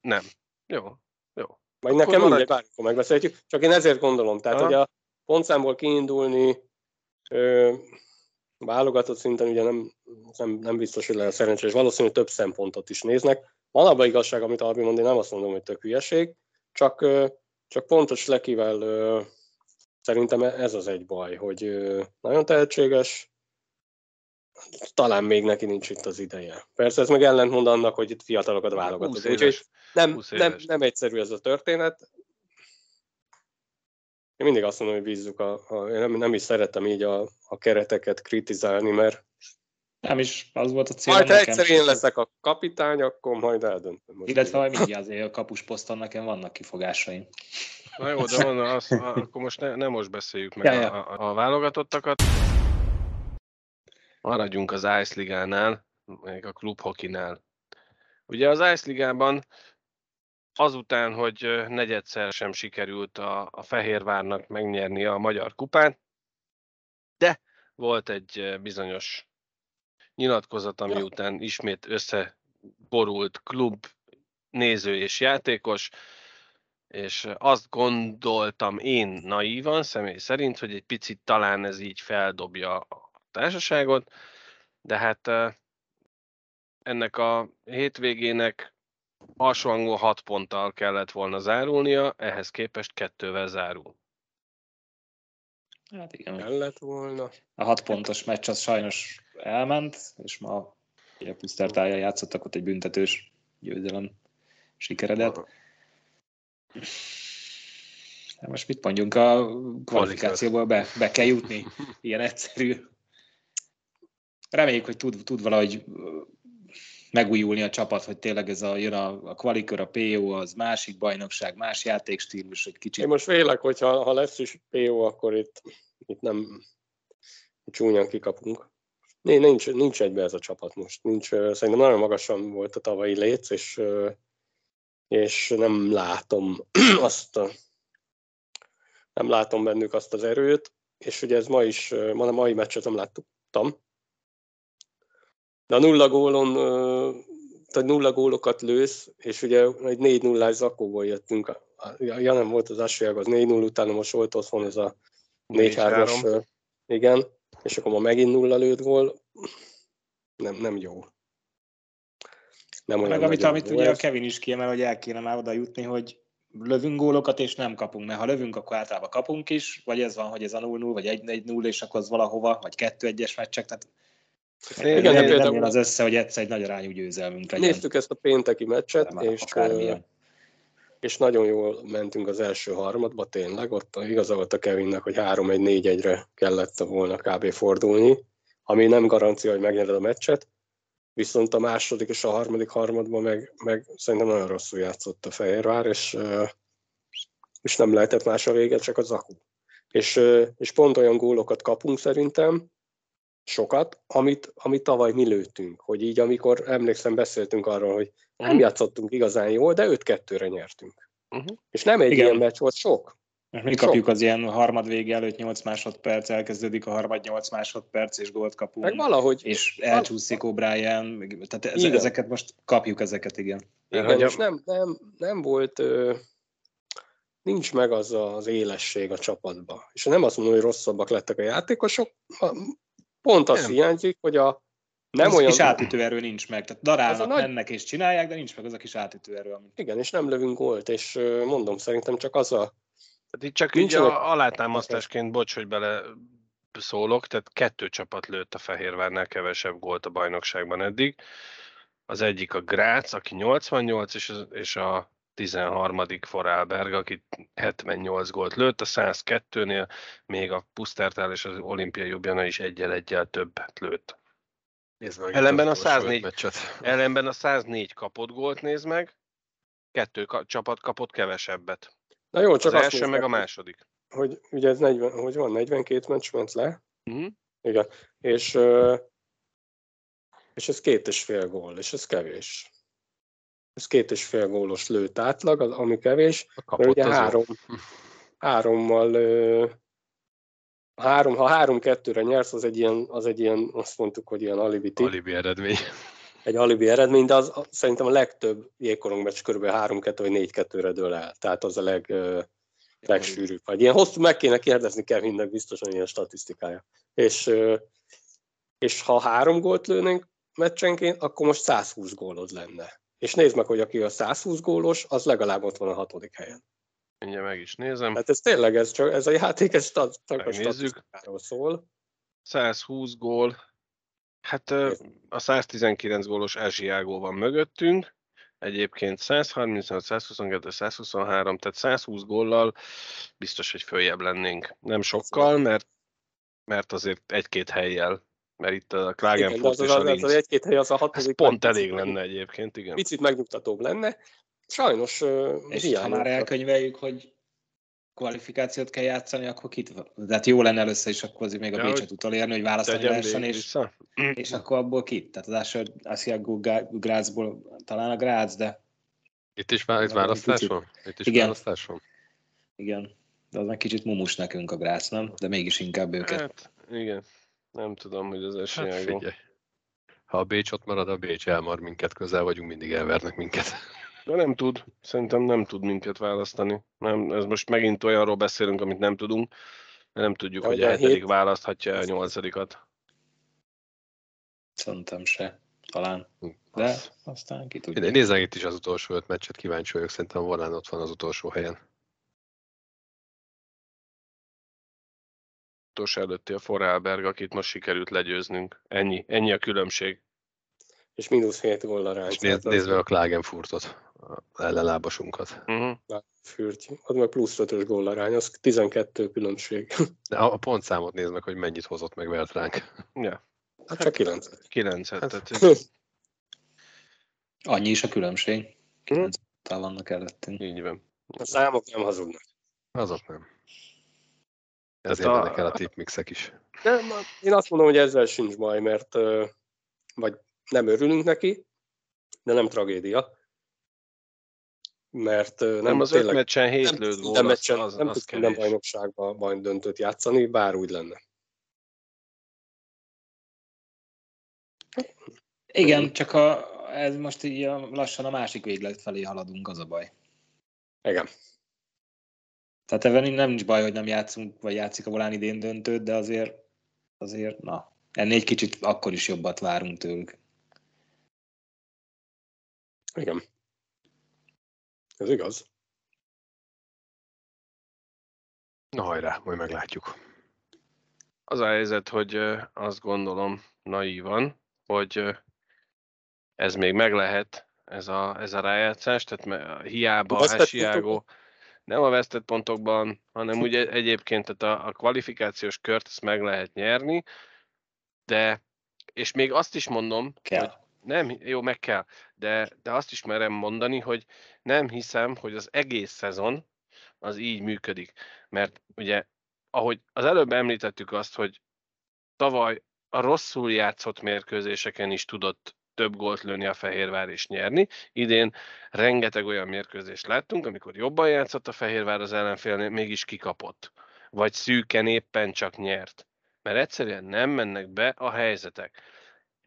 Nem. Jó. Jó. Vagy nekem marad... mindegy, bármikor megbeszéljük. Csak én ezért gondolom. Tehát, Aha. hogy a pontszámból kiindulni ö, válogatott szinten ugye nem, nem, nem biztos, hogy lehet szerencsés. Valószínűleg több szempontot is néznek. Van abban igazság, amit Albi mond, én nem azt mondom, hogy tök hülyeség, csak, csak pontos lekivel szerintem ez az egy baj, hogy nagyon tehetséges, talán még neki nincs itt az ideje. Persze ez meg ellentmond annak, hogy itt fiatalokat válogatott. Úgyhogy nem, nem, nem egyszerű ez a történet. Én mindig azt mondom, hogy bízzuk, a, a, én nem, nem is szeretem így a, a kereteket kritizálni, mert nem is az volt a cél. Majd ha egyszer én leszek a kapitány, akkor majd eldöntöm. Illetve majd mindjárt azért a kapusposzton nekem vannak kifogásaim. Na jó, de van, az, akkor most ne, ne most beszéljük meg ja, ja. A, a, a válogatottakat. Maradjunk az Ice Ligánál, még a Klub Hokinál. Ugye az Ice Ligában azután, hogy negyedszer sem sikerült a, a Fehérvárnak megnyerni a Magyar Kupát, de volt egy bizonyos nyilatkozat, ami ja. után ismét összeborult klub, néző és játékos, és azt gondoltam én naívan, személy szerint, hogy egy picit talán ez így feldobja a társaságot, de hát ennek a hétvégének alsó 6 ponttal kellett volna zárulnia, ehhez képest kettővel zárul. Hát igen. Kellett volna. A hat pontos meccs az sajnos elment, és ma a Pusztertáján játszottak ott egy büntetős győzelem sikeredet. Hát most mit mondjunk, a kvalifikációból be, be kell jutni, ilyen egyszerű. Reméljük, hogy tud, tud valahogy megújulni a csapat, hogy tényleg ez a, jön a, a kvalikör, a PO, az másik bajnokság, más játékstílus, egy kicsit. Én most félek, hogy ha, ha lesz is PO, akkor itt, itt nem csúnyan kikapunk. Nincs, nincs egybe ez a csapat most. Nincs, szerintem nagyon magasan volt a tavalyi léc, és, és nem látom [CLEARS THROAT] azt a, nem látom bennük azt az erőt, és ugye ez ma is, ma a mai meccset nem láttam, de a nulla gólon, tehát nulla gólokat lősz, és ugye egy 4 0 zakóból jöttünk. Ja, nem volt az Asfiag, az 4-0, utána most volt otthon ez a 4-3-as. Igen, és akkor ma megint nulla lőtt gól. Nem, nem jó. Nem olyan Meg amit, amit ugye a Kevin is kiemel, hogy el kéne már oda jutni, hogy lövünk gólokat, és nem kapunk, mert ha lövünk, akkor általában kapunk is, vagy ez van, hogy ez a 0-0, vagy 1-0, és akkor az valahova, vagy 2-1-es meccsek, tehát igen, nem, nem, nem jön az össze, hogy egyszer egy nagy arányú győzelmünk legyen. Néztük ezt a pénteki meccset, és, és nagyon jól mentünk az első harmadba, tényleg. Ott igaza volt a Kevinnek, hogy 3-1-4-1-re kellett volna kb. fordulni, ami nem garancia, hogy megnyered a meccset, viszont a második és a harmadik harmadban meg, meg szerintem nagyon rosszul játszott a Fehérvár, és, és nem lehetett más a vége, csak az akú. És, és pont olyan gólokat kapunk szerintem, sokat, amit, amit tavaly mi lőttünk. Hogy így, amikor emlékszem, beszéltünk arról, hogy nem játszottunk igazán jól, de 5-2-re nyertünk. Uh-huh. És nem egy Igen. ilyen meccs volt, sok. Mert mi kapjuk az ilyen harmad vége előtt 8 másodperc, elkezdődik a harmad 8 másodperc, és gólt kapunk. Meg valahogy. És elcsúszik O'Brien, tehát ez, ezeket most kapjuk ezeket, igen. Igen, és nem, nem, nem volt, nincs meg az az élesség a csapatba. És nem azt mondom, hogy rosszabbak lettek a játékosok, Pont az nem. hiányzik, hogy a nem az olyan... kis átütőerő nincs meg. Tehát darálnak, nagy... mennek és csinálják, de nincs meg az a kis átütőerő. Amit... Igen, és nem lövünk volt, és mondom, szerintem csak az a... Tehát itt csak így a, alátámasztásként, bocs, hogy bele szólok, tehát kettő csapat lőtt a Fehérvárnál kevesebb gólt a bajnokságban eddig. Az egyik a Grác, aki 88, és, és a 13. Forálberg, aki 78 gólt lőtt, a 102-nél még a Pusztertál és az olimpiai Jubjana is egyel egyel többet lőtt. Nézd meg, ellenben, a 104, ellenben a 104 kapott gólt néz meg, kettő ka- csapat kapott kevesebbet. Na jó, csak az első meg a második. Hogy ugye ez 40, hogy van, 42 meccs ment le? Uh-huh. Igen, és, és ez két és fél gól, és ez kevés ez két és fél gólos lőtt átlag, az, ami kevés, mert ugye három, [LAUGHS] hárommal három, ha három-kettőre nyersz, az egy, ilyen, az egy ilyen, azt mondtuk, hogy ilyen alibi tip. Alibi eredmény. Egy alibi eredmény, de az, szerintem a legtöbb jégkorong meccs kb. 3-2 vagy 4-2-re dől el. Tehát az a leg, legsűrűbb. Vagy ilyen hosszú, meg kéne kérdezni Kevinnek, biztosan ilyen statisztikája. És, és ha három gólt lőnénk meccsenként, akkor most 120 gólod lenne. És nézd meg, hogy aki a 120 gólos, az legalább ott van a hatodik helyen. Mindjárt meg is nézem. Hát ez tényleg, ez, csak, ez a játék, ez a statisztikáról szól. 120 gól. Hát a 119 gólos Ázsiágó van mögöttünk. Egyébként 136, 122, 123, tehát 120 góllal biztos, hogy följebb lennénk. Nem sokkal, mert, mert azért egy-két helyjel mert itt a Klagenfurt és a Linz. Az, az egy-két hely az a hatodik. Ez pont elég lenne egyébként, igen. Picit megnyugtatóbb lenne. Sajnos És hiányos. ha már elkönyveljük, hogy kvalifikációt kell játszani, akkor kit, hát jó lenne először is akkor azért még a ja, Bécset utolérni, hogy választani lehessen, és, és akkor abból kit? Tehát az első Asiago Grazból talán a Gráz, de Itt is, itt választás van? Itt is Igen. választás van? Igen, de az meg kicsit mumus nekünk a Grász, nem? De mégis inkább őket. Hát, igen. Nem tudom, hogy az Hát esélyágon. figyelj. Ha a Bécs ott marad, a Bécs elmar minket, közel vagyunk, mindig elvernek minket. De nem tud. Szerintem nem tud minket választani. Nem, ez most megint olyanról beszélünk, amit nem tudunk. mert Nem tudjuk, hogy a hetedik hét- választhatja a nyolcadikat. Szerintem se. Talán. De Az. aztán ki Én tudja. nézzek itt is az utolsó öt meccset, kíváncsi vagyok, szerintem Volán ott van az utolsó helyen. Utolsó előtti a Forrelberg, akit most sikerült legyőznünk. Ennyi, ennyi a különbség. És mínusz 7 gól arány. És nézd, meg a Klagenfurtot, a ellenlábasunkat. Uh-huh. Fürty. Az meg plusz 5-ös gól arány, az 12 különbség. De a pontszámot nézd meg, hogy mennyit hozott meg vert ránk. Ja, Hát csak 9. 9 Hát- Annyi is a különbség. Hm? Kilenc tal vannak előttünk. így van. A számok nem hazudnak. Azok nem. Ezért a- mennek el a tipmixek is. De ma- én azt mondom, hogy ezzel sincs baj, mert vagy nem örülünk neki, de nem tragédia. Mert Nem, nem, az öt tényleg meccsen hét nem lőtt tudsz gól, minden az, meccsen, az, nem az tudsz bajnokságban baj döntőt játszani, bár úgy lenne. Igen, csak a, ez most így a, lassan a másik véglet felé haladunk, az a baj. Igen. Tehát ebben nem nincs baj, hogy nem játszunk, vagy játszik a volán idén döntőt, de azért, azért, na, ennél egy kicsit akkor is jobbat várunk tőlük. Igen. Ez igaz. Na hajrá, majd meglátjuk. Az a helyzet, hogy azt gondolom naívan, hogy ez még meg lehet, ez a, ez a rájátszás, tehát hiába Vesztett Hesiágo nem a vesztett pontokban, hanem ugye egyébként tehát a, a kvalifikációs kört ezt meg lehet nyerni, de és még azt is mondom, Kell. hogy nem, jó, meg kell, de, de azt is merem mondani, hogy nem hiszem, hogy az egész szezon az így működik. Mert ugye, ahogy az előbb említettük azt, hogy tavaly a rosszul játszott mérkőzéseken is tudott több gólt lőni a Fehérvár és nyerni. Idén rengeteg olyan mérkőzést láttunk, amikor jobban játszott a Fehérvár az ellenfélnél, mégis kikapott. Vagy szűken éppen csak nyert. Mert egyszerűen nem mennek be a helyzetek.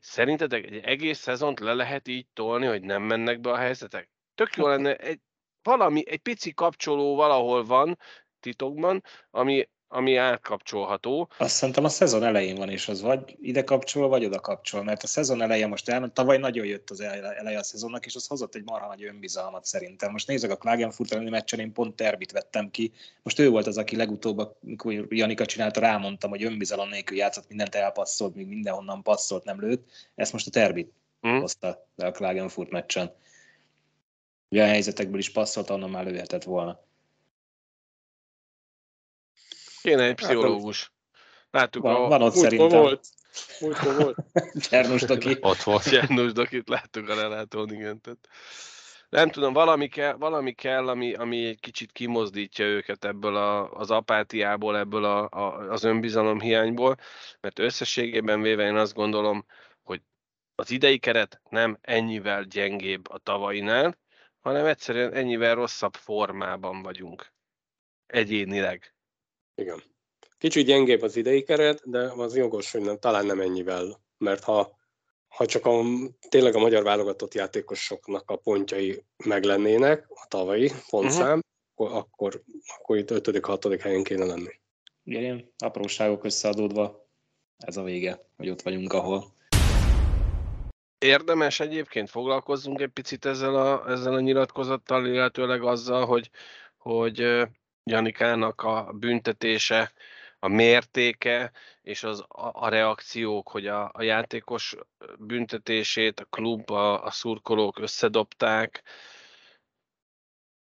Szerintetek egy egész szezont le lehet így tolni, hogy nem mennek be a helyzetek? Tök jó [LAUGHS] lenne, egy, valami, egy pici kapcsoló valahol van titokban, ami, ami átkapcsolható. Azt szerintem a szezon elején van, és az vagy ide kapcsol, vagy oda kapcsol, mert a szezon eleje most el, tavaly nagyon jött az ele- eleje a szezonnak, és az hozott egy marha nagy önbizalmat szerintem. Most nézzük a Klagenfurt elleni meccsen, én pont Terbit vettem ki. Most ő volt az, aki legutóbb, amikor Janika csinálta, rámondtam, hogy önbizalom nélkül játszott, mindent elpasszolt, még mindenhonnan passzolt, nem lőtt. Ezt most a Terbit Hm? hozta le a Klagenfurt meccsen. Olyan helyzetekből is passzolt, onnan már lőhetett volna. Kéne egy pszichológus. Láttuk Van, a van ott Múltkor szerintem. volt. Múltkor volt. [LAUGHS] Csernus Doki. Ott volt. [LAUGHS] János Dokit láttuk a lelátón, igen. Tehát nem tudom, valami kell, valami kell ami, ami egy kicsit kimozdítja őket ebből a, az apátiából, ebből a, a, az önbizalom hiányból, mert összességében véve én azt gondolom, hogy az idei keret nem ennyivel gyengébb a tavainál, hanem egyszerűen ennyivel rosszabb formában vagyunk. Egyénileg. Igen. Kicsit gyengébb az idei keret, de az jogos, hogy nem, talán nem ennyivel, mert ha, ha csak a, tényleg a magyar válogatott játékosoknak a pontjai meglennének, a tavalyi pontszám, uh-huh. akkor, akkor, itt 5.-6. helyen kéne lenni. Ilyen apróságok összeadódva ez a vége, hogy ott vagyunk, ahol. Érdemes egyébként foglalkozzunk egy picit ezzel a, ezzel a nyilatkozattal, illetőleg azzal, hogy, hogy Janikának a büntetése, a mértéke és az, a, a reakciók, hogy a, a játékos büntetését a klub, a, a szurkolók összedobták,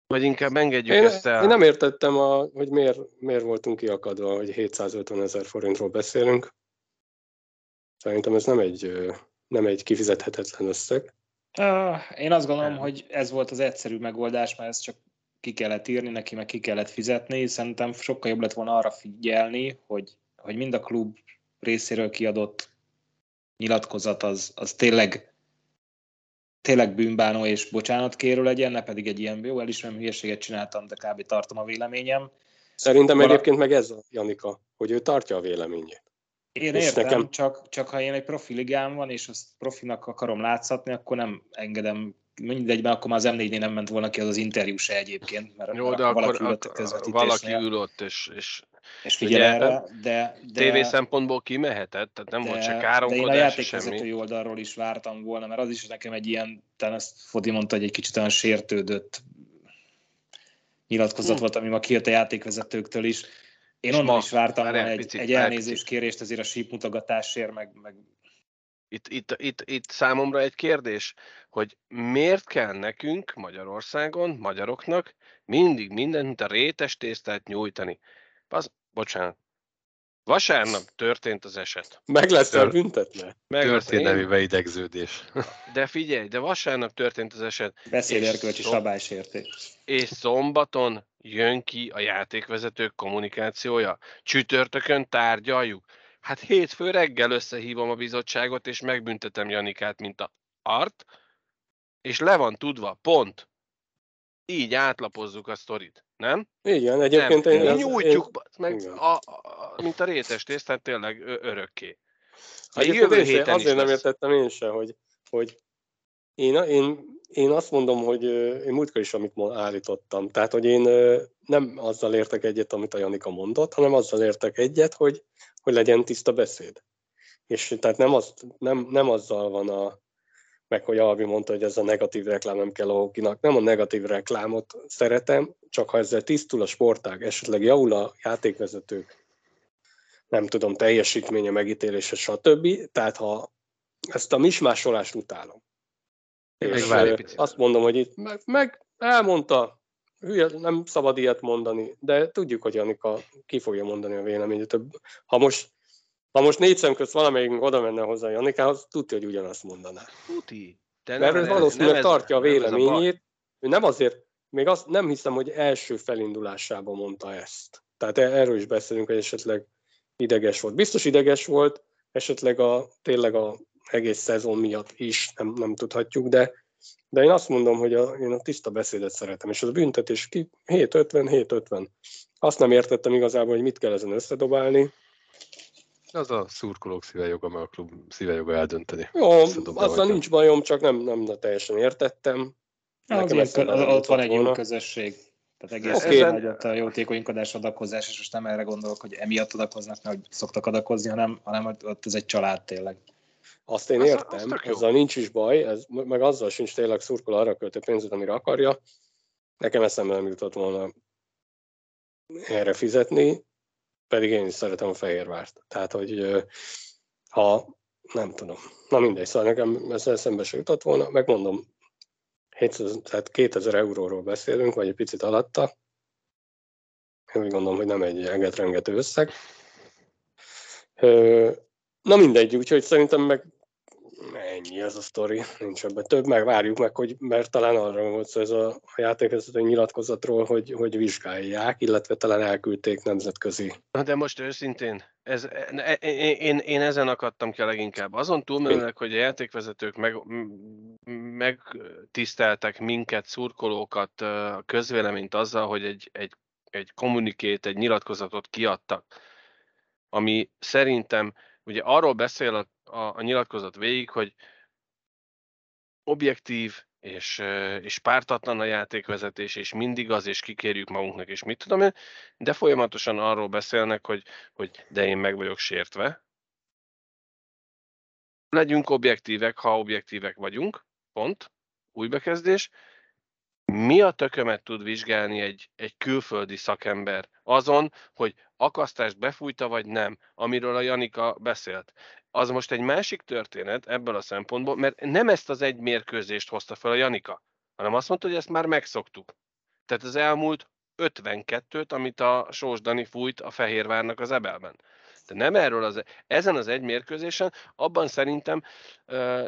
vagy inkább engedjük Én, ezt el. én nem értettem, a, hogy miért, miért voltunk kiakadva, hogy 750 ezer forintról beszélünk. Szerintem ez nem egy, nem egy kifizethetetlen összeg. Én azt gondolom, Nem. hogy ez volt az egyszerű megoldás, mert ezt csak ki kellett írni, neki meg ki kellett fizetni. Szerintem sokkal jobb lett volna arra figyelni, hogy, hogy mind a klub részéről kiadott nyilatkozat az, az tényleg tényleg bűnbánó és bocsánatkérő legyen, ne pedig egy ilyen jó, elismerem, hülyeséget csináltam, de kb. tartom a véleményem. Szerintem Val- egyébként meg ez a Janika, hogy ő tartja a véleményét. Én és értem, nekem... csak, csak ha én egy profiligám van, és azt profinak akarom látszatni, akkor nem engedem mindegyben, akkor már az M4-nél nem ment volna ki az az interjú se egyébként, mert, Jó, de akkor valaki, ült valaki ülött, és, és és figyelj erre, de, de... TV szempontból kimehetett, tehát nem de, volt se káromkodás, De én a játékvezetői oldalról is vártam volna, mert az is nekem egy ilyen, talán ezt Fodi mondta, hogy egy kicsit olyan sértődött nyilatkozat hm. volt, ami ma kijött a játékvezetőktől is. Én onnan is vártam volna egy, picit, egy elnézést kérést azért a sípmutogatásért, meg, meg itt, itt, itt, itt számomra egy kérdés, hogy miért kell nekünk Magyarországon, magyaroknak mindig mindent a rétes tésztát nyújtani? Az, bocsánat. Vasárnap történt az eset. Meg lesz Tör... büntetve. Meg Történelmi beidegződés. De figyelj, de vasárnap történt az eset. Beszéderkölcsi szom... szabálysértés. És szombaton jön ki a játékvezetők kommunikációja. Csütörtökön tárgyaljuk. Hát hétfő reggel összehívom a bizottságot, és megbüntetem Janikát, mint a art, és le van tudva, pont. Így átlapozzuk a sztorit, nem? Igen, egyébként nem. én... Az, nyújtjuk, én... meg a, a, mint a rétes tésztát tényleg örökké. Még jövő héten azért nem értettem én se, hogy, hogy én, én, én azt mondom, hogy én múltkor is, amit állítottam. Tehát, hogy én nem azzal értek egyet, amit a Janika mondott, hanem azzal értek egyet, hogy, hogy legyen tiszta beszéd. És tehát nem, az, nem, nem azzal van a, meg hogy Alvi mondta, hogy ez a negatív reklám nem kell a hokinak. Nem a negatív reklámot szeretem, csak ha ezzel tisztul a sportág, esetleg javul a játékvezetők, nem tudom, teljesítménye, megítélése, stb. Tehát ha ezt a mismásolást utálom. És azt mondom, hogy itt meg, meg elmondta, hülye, nem szabad ilyet mondani, de tudjuk, hogy Janika ki fogja mondani a véleményét. Ha most ha most négy szem közt valamelyik oda menne hozzá Janikához, tudja, hogy ugyanazt mondaná. Tuti. De Mert ő valószínűleg nem tartja a véleményét. Ő nem azért, még azt nem hiszem, hogy első felindulásában mondta ezt. Tehát e- erről is beszélünk, hogy esetleg ideges volt. Biztos ideges volt, esetleg a, tényleg a egész szezon miatt is, nem, nem tudhatjuk, de, de én azt mondom, hogy a, én a tiszta beszédet szeretem, és az a büntetés ki 7-50, 7-50. Azt nem értettem igazából, hogy mit kell ezen összedobálni, az a szurkolók szívejoga, meg a klub szívejoga eldönteni. Jó, azzal nincs bajom, csak nem, nem teljesen értettem. Nekem az ilyen, ott van egy volna. jó közösség. Tehát egész okay. nagy a jótékonykodás adakozás, és most nem erre gondolok, hogy emiatt adakoznak, mert hogy szoktak adakozni, hanem, hanem ott ez egy család tényleg. Azt én értem, az, az ezzel nincs is baj, ez, meg azzal sincs tényleg szurkol arra költő pénzet, amire akarja. Nekem eszembe nem jutott volna erre fizetni pedig én is szeretem a Fehérvárt. Tehát, hogy ha nem tudom. Na mindegy, szóval nekem ez eszembe se jutott volna. Megmondom, 700, tehát 2000 euróról beszélünk, vagy egy picit alatta. Én úgy gondolom, hogy nem egy rengető összeg. Na mindegy, úgyhogy szerintem meg ennyi ez a sztori, nincs ebben több, meg várjuk meg, hogy, mert talán arra volt szó ez a, a játékvezető nyilatkozatról, hogy, hogy vizsgálják, illetve talán elküldték nemzetközi. Na de most őszintén, ez, e, e, én, én ezen akadtam ki leginkább. Azon túlmenőleg, hogy a játékvezetők meg, megtiszteltek minket, szurkolókat, a közvéleményt azzal, hogy egy, egy, egy kommunikét, egy nyilatkozatot kiadtak, ami szerintem ugye arról beszél a a, a nyilatkozat végig, hogy objektív és, és pártatlan a játékvezetés, és mindig az, és kikérjük magunknak, és mit tudom én, de folyamatosan arról beszélnek, hogy, hogy de én meg vagyok sértve. Legyünk objektívek, ha objektívek vagyunk, pont, új bekezdés, mi a tökömet tud vizsgálni egy, egy külföldi szakember azon, hogy akasztást befújta vagy nem, amiről a Janika beszélt. Az most egy másik történet ebből a szempontból, mert nem ezt az egy mérkőzést hozta fel a Janika, hanem azt mondta, hogy ezt már megszoktuk. Tehát az elmúlt 52-t, amit a Sós Dani fújt a Fehérvárnak az ebelben. De nem erről az, ezen az egy mérkőzésen, abban szerintem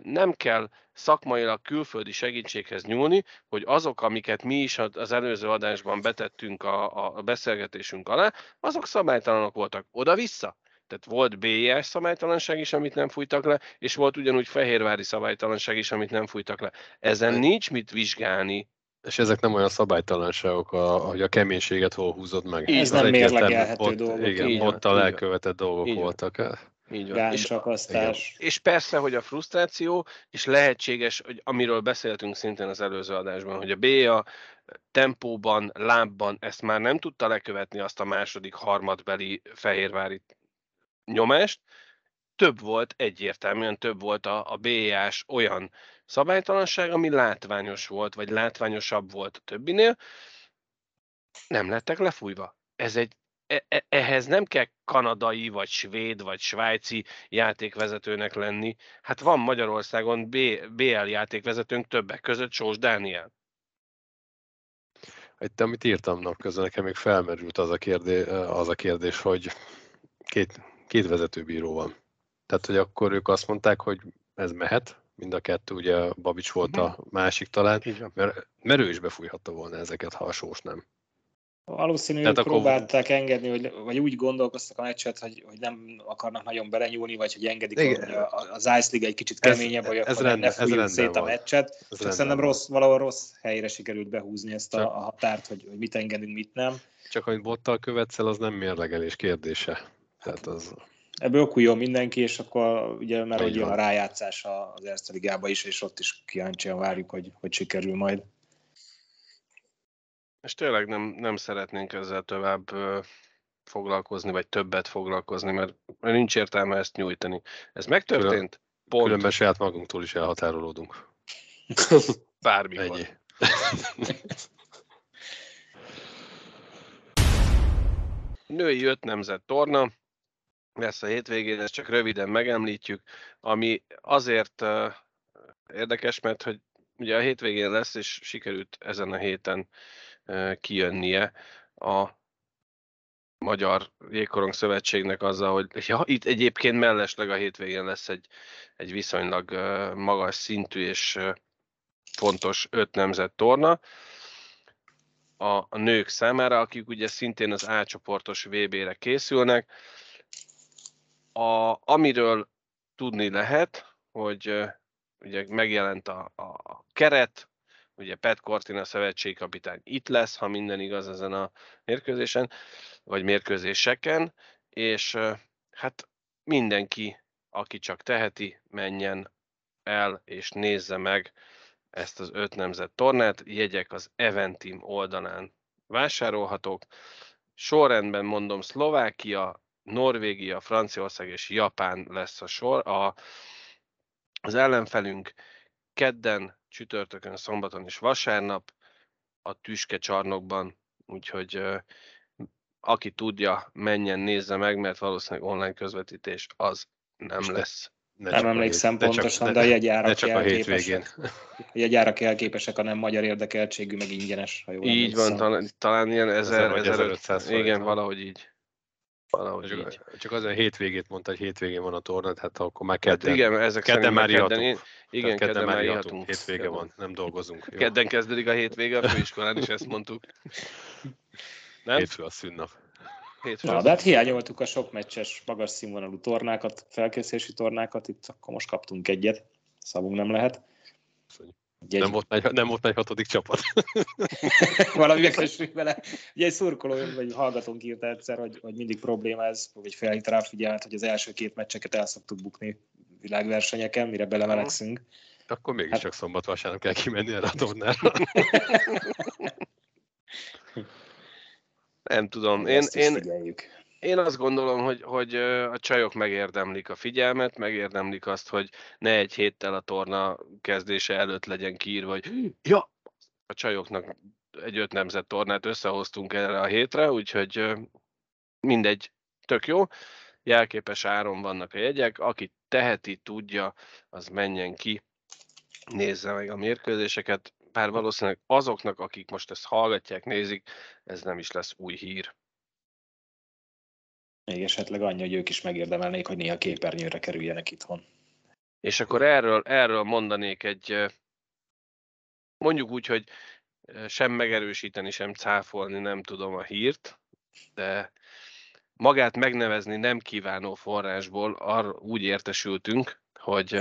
nem kell szakmailag külföldi segítséghez nyúlni, hogy azok, amiket mi is az előző adásban betettünk a, a beszélgetésünk alá, azok szabálytalanok voltak. Oda-vissza. Tehát volt BIS szabálytalanság is, amit nem fújtak le, és volt ugyanúgy fehérvári szabálytalanság is, amit nem fújtak le. Ezen nincs mit vizsgálni. És ezek nem olyan szabálytalanságok, a, hogy a keménységet hol húzod meg. Ez nem mérlegelhető dolgok. Igen, ott a elkövetett dolgok így voltak. Így van. És, és, és persze, hogy a frusztráció, és lehetséges, hogy amiről beszéltünk szintén az előző adásban, hogy a BA tempóban, lábban ezt már nem tudta lekövetni azt a második harmadbeli fehérvári nyomást, több volt, egyértelműen több volt a, a BA-s olyan szabálytalanság, ami látványos volt, vagy látványosabb volt a többinél, nem lettek lefújva. Ez egy E, e, ehhez nem kell kanadai, vagy svéd, vagy svájci játékvezetőnek lenni. Hát van Magyarországon BL játékvezetőnk többek között Sós Dániel. Itt, amit írtam napközben, nekem még felmerült az a kérdés, az a kérdés hogy két, két vezetőbíró van. Tehát, hogy akkor ők azt mondták, hogy ez mehet, mind a kettő, ugye Babics volt a mhm. másik talán, mert, mert ő is befújhatta volna ezeket, ha a sós nem. Valószínűleg próbálták akkor... engedni, hogy, vagy úgy gondolkoztak a meccset, hogy, hogy nem akarnak nagyon belenyúlni, vagy hogy engedik, Igen. hogy az Ice League egy kicsit keményebb, vagy ez ne fújjuk szét a meccset. Ez Csak szerintem rossz, valahol rossz helyre sikerült behúzni ezt a, a határt, hogy, hogy mit engedünk, mit nem. Csak amit bottal követsz el, az nem mérlegelés kérdése. Tehát az... Ebből okuljon mindenki, és akkor ugye már hogy a rájátszás az Erste Ligába is, és ott is kíváncsian várjuk, hogy, hogy sikerül majd. És tényleg nem, nem szeretnénk ezzel tovább foglalkozni, vagy többet foglalkozni, mert nincs értelme ezt nyújtani. Ez megtörtént? Pont. Különben saját magunktól is elhatárolódunk. [LAUGHS] Bármikor. Ennyi. [LAUGHS] Női öt nemzet torna, lesz a hétvégén, ezt csak röviden megemlítjük, ami azért érdekes, mert hogy ugye a hétvégén lesz, és sikerült ezen a héten kijönnie a Magyar Jégkorong Szövetségnek azzal, hogy [LAUGHS] ja, itt egyébként mellesleg a hétvégén lesz egy, egy viszonylag magas szintű és fontos öt nemzet torna a, a nők számára, akik ugye szintén az A csoportos VB-re készülnek. A, amiről tudni lehet, hogy ugye megjelent a, a keret, ugye Pat Cortina szövetségkapitány itt lesz, ha minden igaz ezen a mérkőzésen, vagy mérkőzéseken, és hát mindenki, aki csak teheti, menjen el és nézze meg ezt az öt nemzet tornát. Jegyek az Eventim oldalán vásárolhatók. Sorrendben mondom, Szlovákia, Norvégia, Franciaország és Japán lesz a sor. A, az ellenfelünk kedden csütörtökön, szombaton és vasárnap a Tüske csarnokban, úgyhogy aki tudja, menjen, nézze meg, mert valószínűleg online közvetítés az nem lesz. Ne nem emlékszem pontosan, de a jegyárak csak a hétvégén. A jegyárak elképesek a nem magyar érdekeltségű, meg ingyenes, ha jól Így emlékszem. van, talán, talán ilyen 1000, 1500 Igen, valahogy így. Valahogy csak, így. csak azért a hétvégét mondta, hogy hétvégén van a torna, hát akkor már kedden, hát igen, ezek kedden már kedden, én, igen, kedden, kedden már írhatunk. Hétvége van, nem dolgozunk. Jó. Kedden kezdődik a hétvége, a főiskolán is ezt mondtuk. [LAUGHS] Nem? Hétfő a szünnap. Hétfő Na, de hát hiányoltuk a sok meccses, magas színvonalú tornákat, felkészülési tornákat, itt akkor most kaptunk egyet, szavunk nem lehet. Köszönjük. Egy... Nem, volt egy, nem volt egy hatodik csapat. [LAUGHS] [LAUGHS] Valami megtessünk vele. Ugye egy szurkoló, vagy hallgatónk írta egyszer, hogy, hogy mindig probléma ez, vagy felhívta rá figyelmet, hogy az első két meccseket el szoktuk bukni világversenyeken, mire belemelegszünk. Akkor mégiscsak hát... szombat vasárnap kell kimenni erre a [LAUGHS] tornára. nem tudom. Én, én, én azt gondolom, hogy, hogy a csajok megérdemlik a figyelmet, megérdemlik azt, hogy ne egy héttel a torna kezdése előtt legyen kiírva, hogy ja, a csajoknak egy öt nemzet tornát összehoztunk erre a hétre, úgyhogy mindegy, tök jó. Jelképes áron vannak a jegyek, aki teheti, tudja, az menjen ki, nézze meg a mérkőzéseket, bár valószínűleg azoknak, akik most ezt hallgatják, nézik, ez nem is lesz új hír. Még esetleg annyi, hogy ők is megérdemelnék, hogy néha képernyőre kerüljenek itthon. És akkor erről, erről mondanék egy, mondjuk úgy, hogy sem megerősíteni, sem cáfolni nem tudom a hírt, de magát megnevezni nem kívánó forrásból arra úgy értesültünk, hogy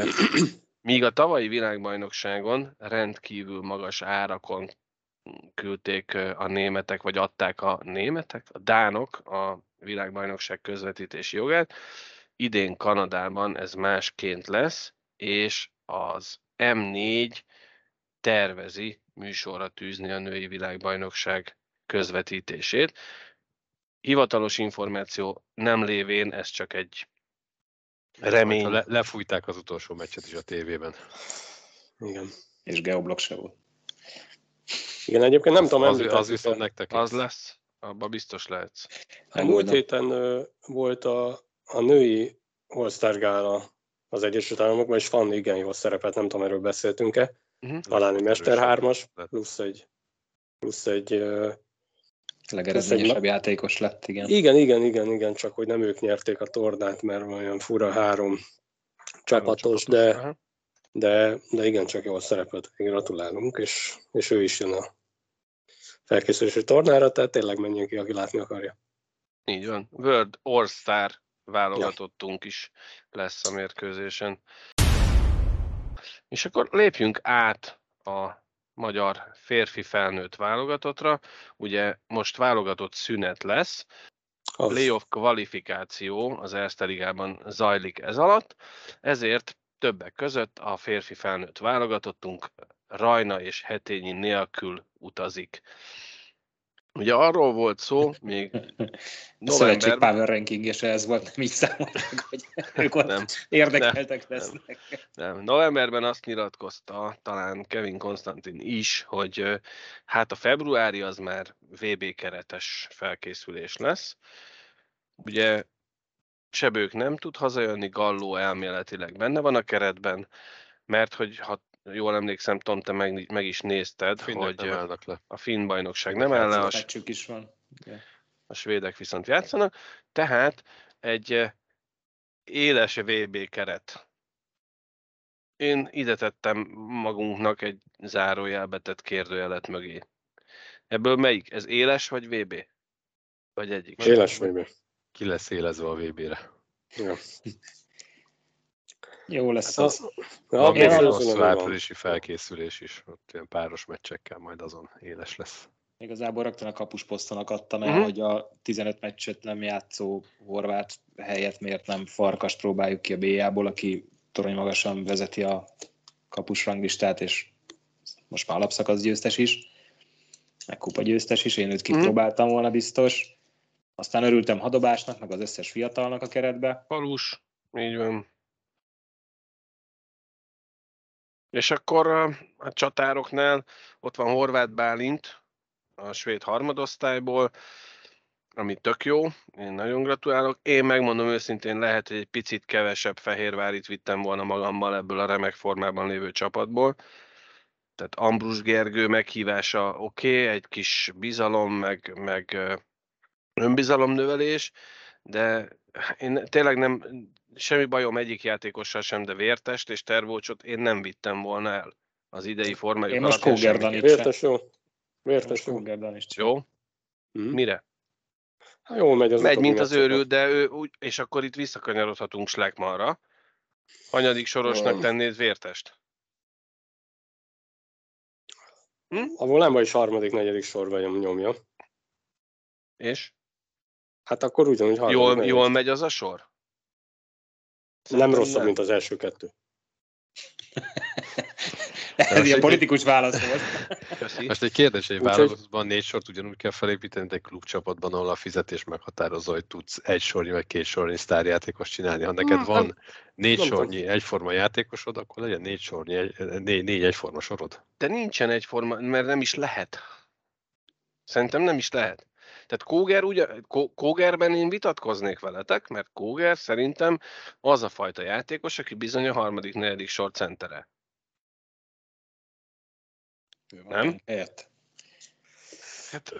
míg a tavalyi világbajnokságon rendkívül magas árakon küldték a németek, vagy adták a németek, a dánok a világbajnokság közvetítési jogát, idén Kanadában ez másként lesz, és az M4 tervezi műsorra tűzni a női világbajnokság közvetítését. Hivatalos információ nem lévén, ez csak egy remény. Le, lefújták az utolsó meccset is a tévében. Igen. És geoblok se volt. Igen, egyébként nem az, tudom, az, az viszont nektek. Az lesz, abban biztos lehetsz. A múlt héten volt a, a női All-Star Gála az Egyesült Államokban, és Fanny igen jól szerepelt, nem tudom, erről beszéltünk-e. Uh-huh. Talán egy Mester 3-as, plusz egy, plusz egy uh, legeredményesebb játékos lett, igen. Igen, igen, igen, igen, csak hogy nem ők nyerték a tornát, mert olyan fura három csapatos, de, de, de igen, csak jól szerepelt, gratulálunk, és, és ő is jön a felkészülési tornára, tehát tényleg menjünk ki, aki látni akarja. Így van. World All-Star válogatottunk ja. is lesz a mérkőzésen. És akkor lépjünk át a magyar férfi felnőtt válogatottra. Ugye most válogatott szünet lesz, a playoff kvalifikáció az Erste Ligában zajlik ez alatt, ezért többek között a férfi felnőtt válogatottunk Rajna és Hetényi nélkül utazik. Ugye arról volt szó, még [LAUGHS] november... Szövetség Power Ranking, és ez volt, nem így számoltak, hogy [LAUGHS] ők ott nem, érdekeltek nem, lesznek. Nem. nem. Novemberben azt nyilatkozta talán Kevin Konstantin is, hogy hát a februári az már VB keretes felkészülés lesz. Ugye Sebők nem tud hazajönni, Galló elméletileg benne van a keretben, mert hogy ha jól emlékszem, Tom, te meg, meg is nézted, Finnek hogy le. a finn bajnokság nem áll. A, is van. Yeah. a svédek viszont játszanak, tehát egy éles VB keret. Én ide tettem magunknak egy zárójelbetett kérdőjelet mögé. Ebből melyik? Ez éles vagy VB? Vagy egyik? Éles VB. Ki lesz élezve a VB-re? Ja. Jó lesz hát az. A, a, a áprilisi felkészülés is, ott ilyen páros meccsekkel majd azon éles lesz. Igazából rögtön a kapusposztonak adtam el, uh-huh. hogy a 15 meccset nem játszó horvát helyett miért nem Farkast próbáljuk ki a B-jából, aki torony magasan vezeti a kapus ranglistát, és most már alapszakasz győztes is, meg kupa győztes is, én őt mhm. kipróbáltam volna biztos. Aztán örültem hadobásnak, meg az összes fiatalnak a keretbe. Falus, így van. És akkor a csatároknál ott van Horváth Bálint, a svéd harmadosztályból, ami tök jó, én nagyon gratulálok. Én megmondom őszintén, lehet, hogy egy picit kevesebb Fehérvárit vittem volna magammal ebből a remek formában lévő csapatból. Tehát Ambrus Gergő meghívása oké, okay, egy kis bizalom, meg, meg önbizalomnövelés, de én tényleg nem, semmi bajom egyik játékossal sem, de Vértest és Tervócsot én nem vittem volna el az idei formájuk Én most Kóger Danics. Vértes jó. Vértes jó. Jó? Hmm. Mire? Hát jól megy az Megy, mint az őrült, de ő, úgy, és akkor itt visszakanyarodhatunk Schleckmanra. Hanyadik sorosnak tennéd Vértest? Hm? Ahol nem vagy harmadik, negyedik sorban nyomja. És? Hát akkor ugyanúgy harmadik. Jól, jól megy az a sor? Szerintem nem rosszabb, nem. mint az első kettő. Ez ilyen politikus válasz volt. Most egy kérdés, egy választban négy sort ugyanúgy kell felépíteni, egy klubcsapatban, ahol a fizetés meghatározza, hogy tudsz egy sornyi vagy két sornyi sztárjátékos csinálni. Ha neked van négy nem sornyi tudom. egyforma játékosod, akkor legyen négy sornyi, egy, négy, négy egyforma sorod. De nincsen egyforma, mert nem is lehet. Szerintem nem is lehet. Tehát Kóger, ugye, Kógerben én vitatkoznék veletek, mert Kóger szerintem az a fajta játékos, aki bizony a harmadik, negyedik sor centere. Nem? Ért. Hát,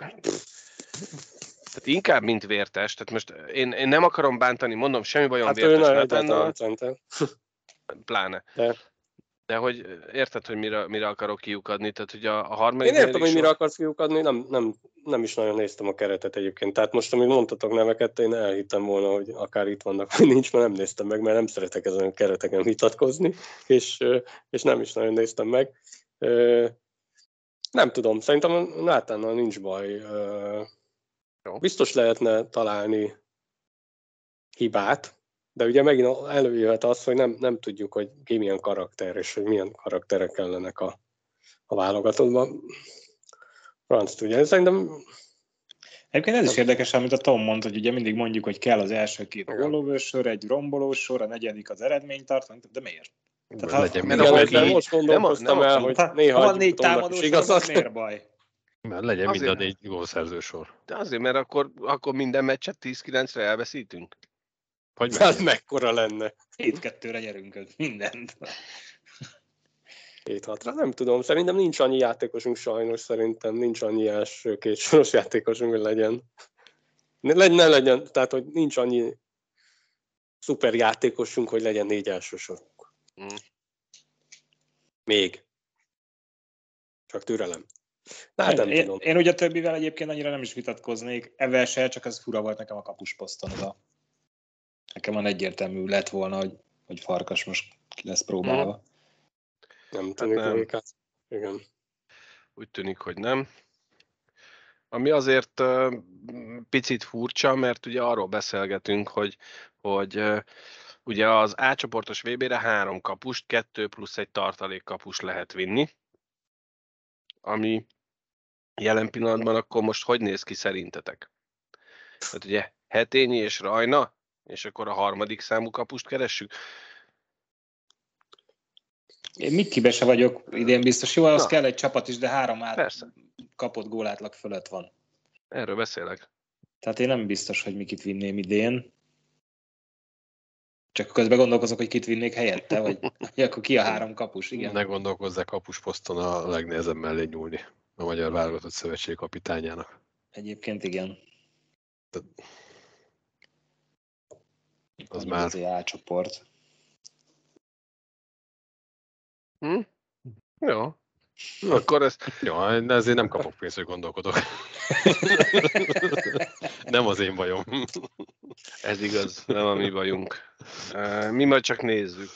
tehát inkább, mint vértes. Tehát most én, én nem akarom bántani, mondom, semmi bajom hát vértes Natannal. Pláne. De. De hogy érted, hogy mire, mire akarok kiukadni? Tehát, hogy a, a harmadik... Én értem, hogy mire akarsz kiukadni, nem, nem, nem is nagyon néztem a keretet egyébként. Tehát most, amit mondtatok neveket, én elhittem volna, hogy akár itt vannak, vagy nincs, mert nem néztem meg, mert nem szeretek ezen a kereteken vitatkozni, és, és nem is nagyon néztem meg. Nem tudom, szerintem Nátánnal nincs baj. Biztos lehetne találni hibát, de ugye megint előjöhet az, hogy nem, nem tudjuk, hogy ki milyen karakter, és hogy milyen karakterek kellenek a, a válogatottban. Franc tudja, szerintem... Egyébként ez is érdekes, amit a Tom mondta, hogy ugye mindig mondjuk, hogy kell az első két sor, egy sor, a negyedik az eredménytartalom, de miért? Tehát, ha, legyen, mert igen, igen, most gondolkoztam el, hogy néha van négy támadó sor, miért baj? Mert legyen azért, mind a négy gólszerző sor. De azért, mert akkor, akkor minden meccset 10-9-re elveszítünk. Hogy [LAUGHS] meg? mekkora lenne? 7-2-re nyerünk mindent. 7-6-ra, nem tudom. Szerintem nincs annyi játékosunk sajnos, szerintem nincs annyi első két soros játékosunk, hogy legyen. Ne, ne legyen, tehát hogy nincs annyi szuper játékosunk, hogy legyen négy első sorunk. Mm. Még. Csak türelem. Na, hát nem én, tudom. Én ugye többivel egyébként annyira nem is vitatkoznék. Evel se, csak ez fura volt nekem a kapusposzton. Az a... Nekem van egyértelmű lett volna, hogy, hogy Farkas most ki lesz próbálva. Nem hát tűnik hát nem. Igen. Úgy tűnik, hogy nem. Ami azért uh, picit furcsa, mert ugye arról beszélgetünk, hogy, hogy uh, ugye az A csoportos VB-re három kapust, kettő plusz egy tartalék kapus lehet vinni, ami jelen pillanatban akkor most hogy néz ki szerintetek? Tehát ugye Hetényi és Rajna, és akkor a harmadik számú kapust keressük. Én Mikibe se vagyok idén biztos. Jó, az Na. kell egy csapat is, de három át Persze. kapott gólátlag fölött van. Erről beszélek. Tehát én nem biztos, hogy Mikit vinném idén. Csak közben gondolkozok, hogy kit vinnék helyette, vagy, vagy akkor ki a három kapus, igen. Ne gondolkozzak kapusposzton a legnehezebb mellé nyúlni a Magyar Válogatott Szövetség kapitányának. Egyébként igen. De... Az már... Az A Hm? Jó. Akkor ez... Jó, ezért nem kapok pénzt, hogy gondolkodok. [LAUGHS] nem az én bajom. Ez igaz, nem a mi bajunk. Mi majd csak nézzük.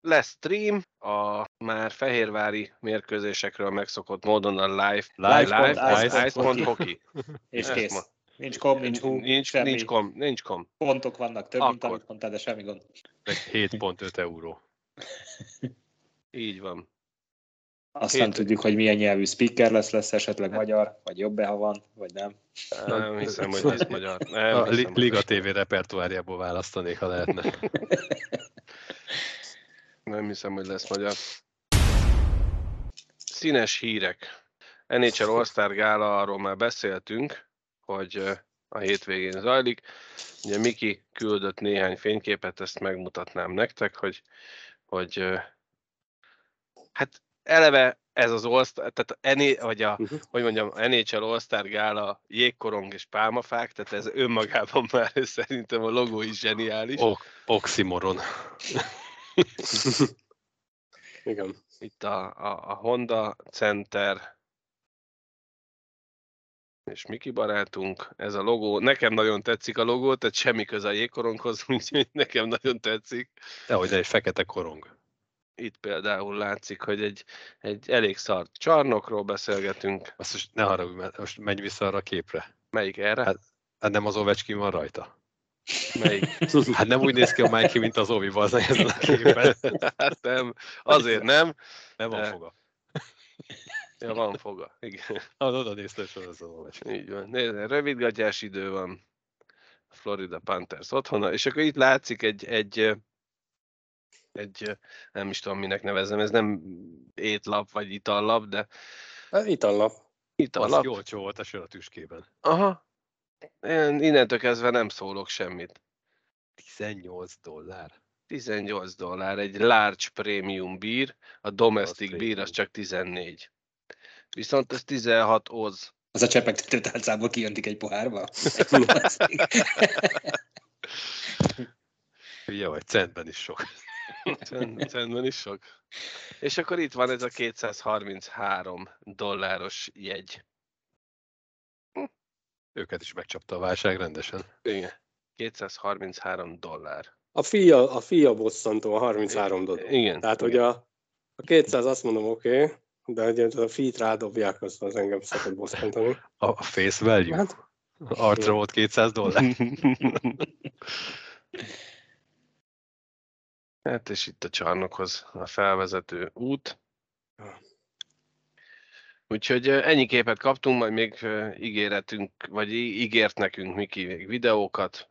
Lesz stream a már fehérvári mérkőzésekről megszokott módon a live, live, live, live ice, ice, ice hockey. És kész. Ma. Nincs kom, nincs hú, nincs, semmi. nincs kom, nincs kom. Pontok vannak, több, Akkor. mint amit mondtál, de semmi gond. Meg 7.5 euró. [LAUGHS] Így van. Azt nem tudjuk, hogy milyen nyelvű speaker lesz, lesz esetleg magyar, vagy jobb ha van, vagy nem. Nem hiszem, hogy lesz magyar. Nem a hiszem, Liga TV repertoárjából választanék, ha lehetne. [LAUGHS] Nem hiszem, hogy lesz magyar. Színes hírek. NHL All-Star Gála, arról már beszéltünk, hogy a hétvégén zajlik. Ugye Miki küldött néhány fényképet, ezt megmutatnám nektek, hogy, hogy hát eleve ez az all tehát ené, vagy a, uh-huh. hogy mondjam, NHL All-Star Gála, jégkorong és pálmafák, tehát ez önmagában [LAUGHS] már szerintem a logó is zseniális. O- oxymoron. [LAUGHS] Igen. Itt a, a, a Honda Center és Miki barátunk, ez a logó, nekem nagyon tetszik a logó, tehát semmi köze a jégkoronghoz, [LAUGHS] úgyhogy nekem nagyon tetszik. Dehogy egy fekete korong. Itt például látszik, hogy egy, egy elég szart csarnokról beszélgetünk. Azt most ne haragudj, mert most megy vissza arra a képre. Melyik erre? Hát, hát nem az Ovechkin van rajta. Melyik? [LAUGHS] Hát nem úgy néz ki a Mikey, mint az Ovi az ezen a képen. [LAUGHS] Hát nem, azért nem. Nem van foga. Ja, van foga, igen. Az oda nézte, hogy az. Így van. Nézd, rövidgatjás idő van. Florida Panthers otthona, és akkor itt látszik egy, egy egy, nem is tudom minek nevezem, ez nem étlap vagy itallap, de... Hát itallap. Itallap. Az jó olcsó volt a sör a tüskében. Aha. Én innentől kezdve nem szólok semmit. 18 dollár. 18 dollár, egy large premium beer, a domestic beer az csak 14. Viszont ez 16 oz. Az a csepegtető tálcából kijöntik egy pohárba? [LAUGHS] Ugye vagy, centben is sok. Centben is sok. És akkor itt van ez a 233 dolláros jegy. Őket is megcsapta a válság rendesen. Igen. 233 dollár. A fia, a fia bosszantó a 33 dollár. Igen. Tehát, hogy a, a 200 azt mondom oké, okay, de ugye a fit rádobják, azt az engem szokott bosszantani. A, a face value? Hát, Arcra volt 200 dollár. [LAUGHS] hát és itt a csarnokhoz a felvezető út. Úgyhogy ennyi képet kaptunk, majd még ígéretünk, vagy ígért nekünk Miki még videókat,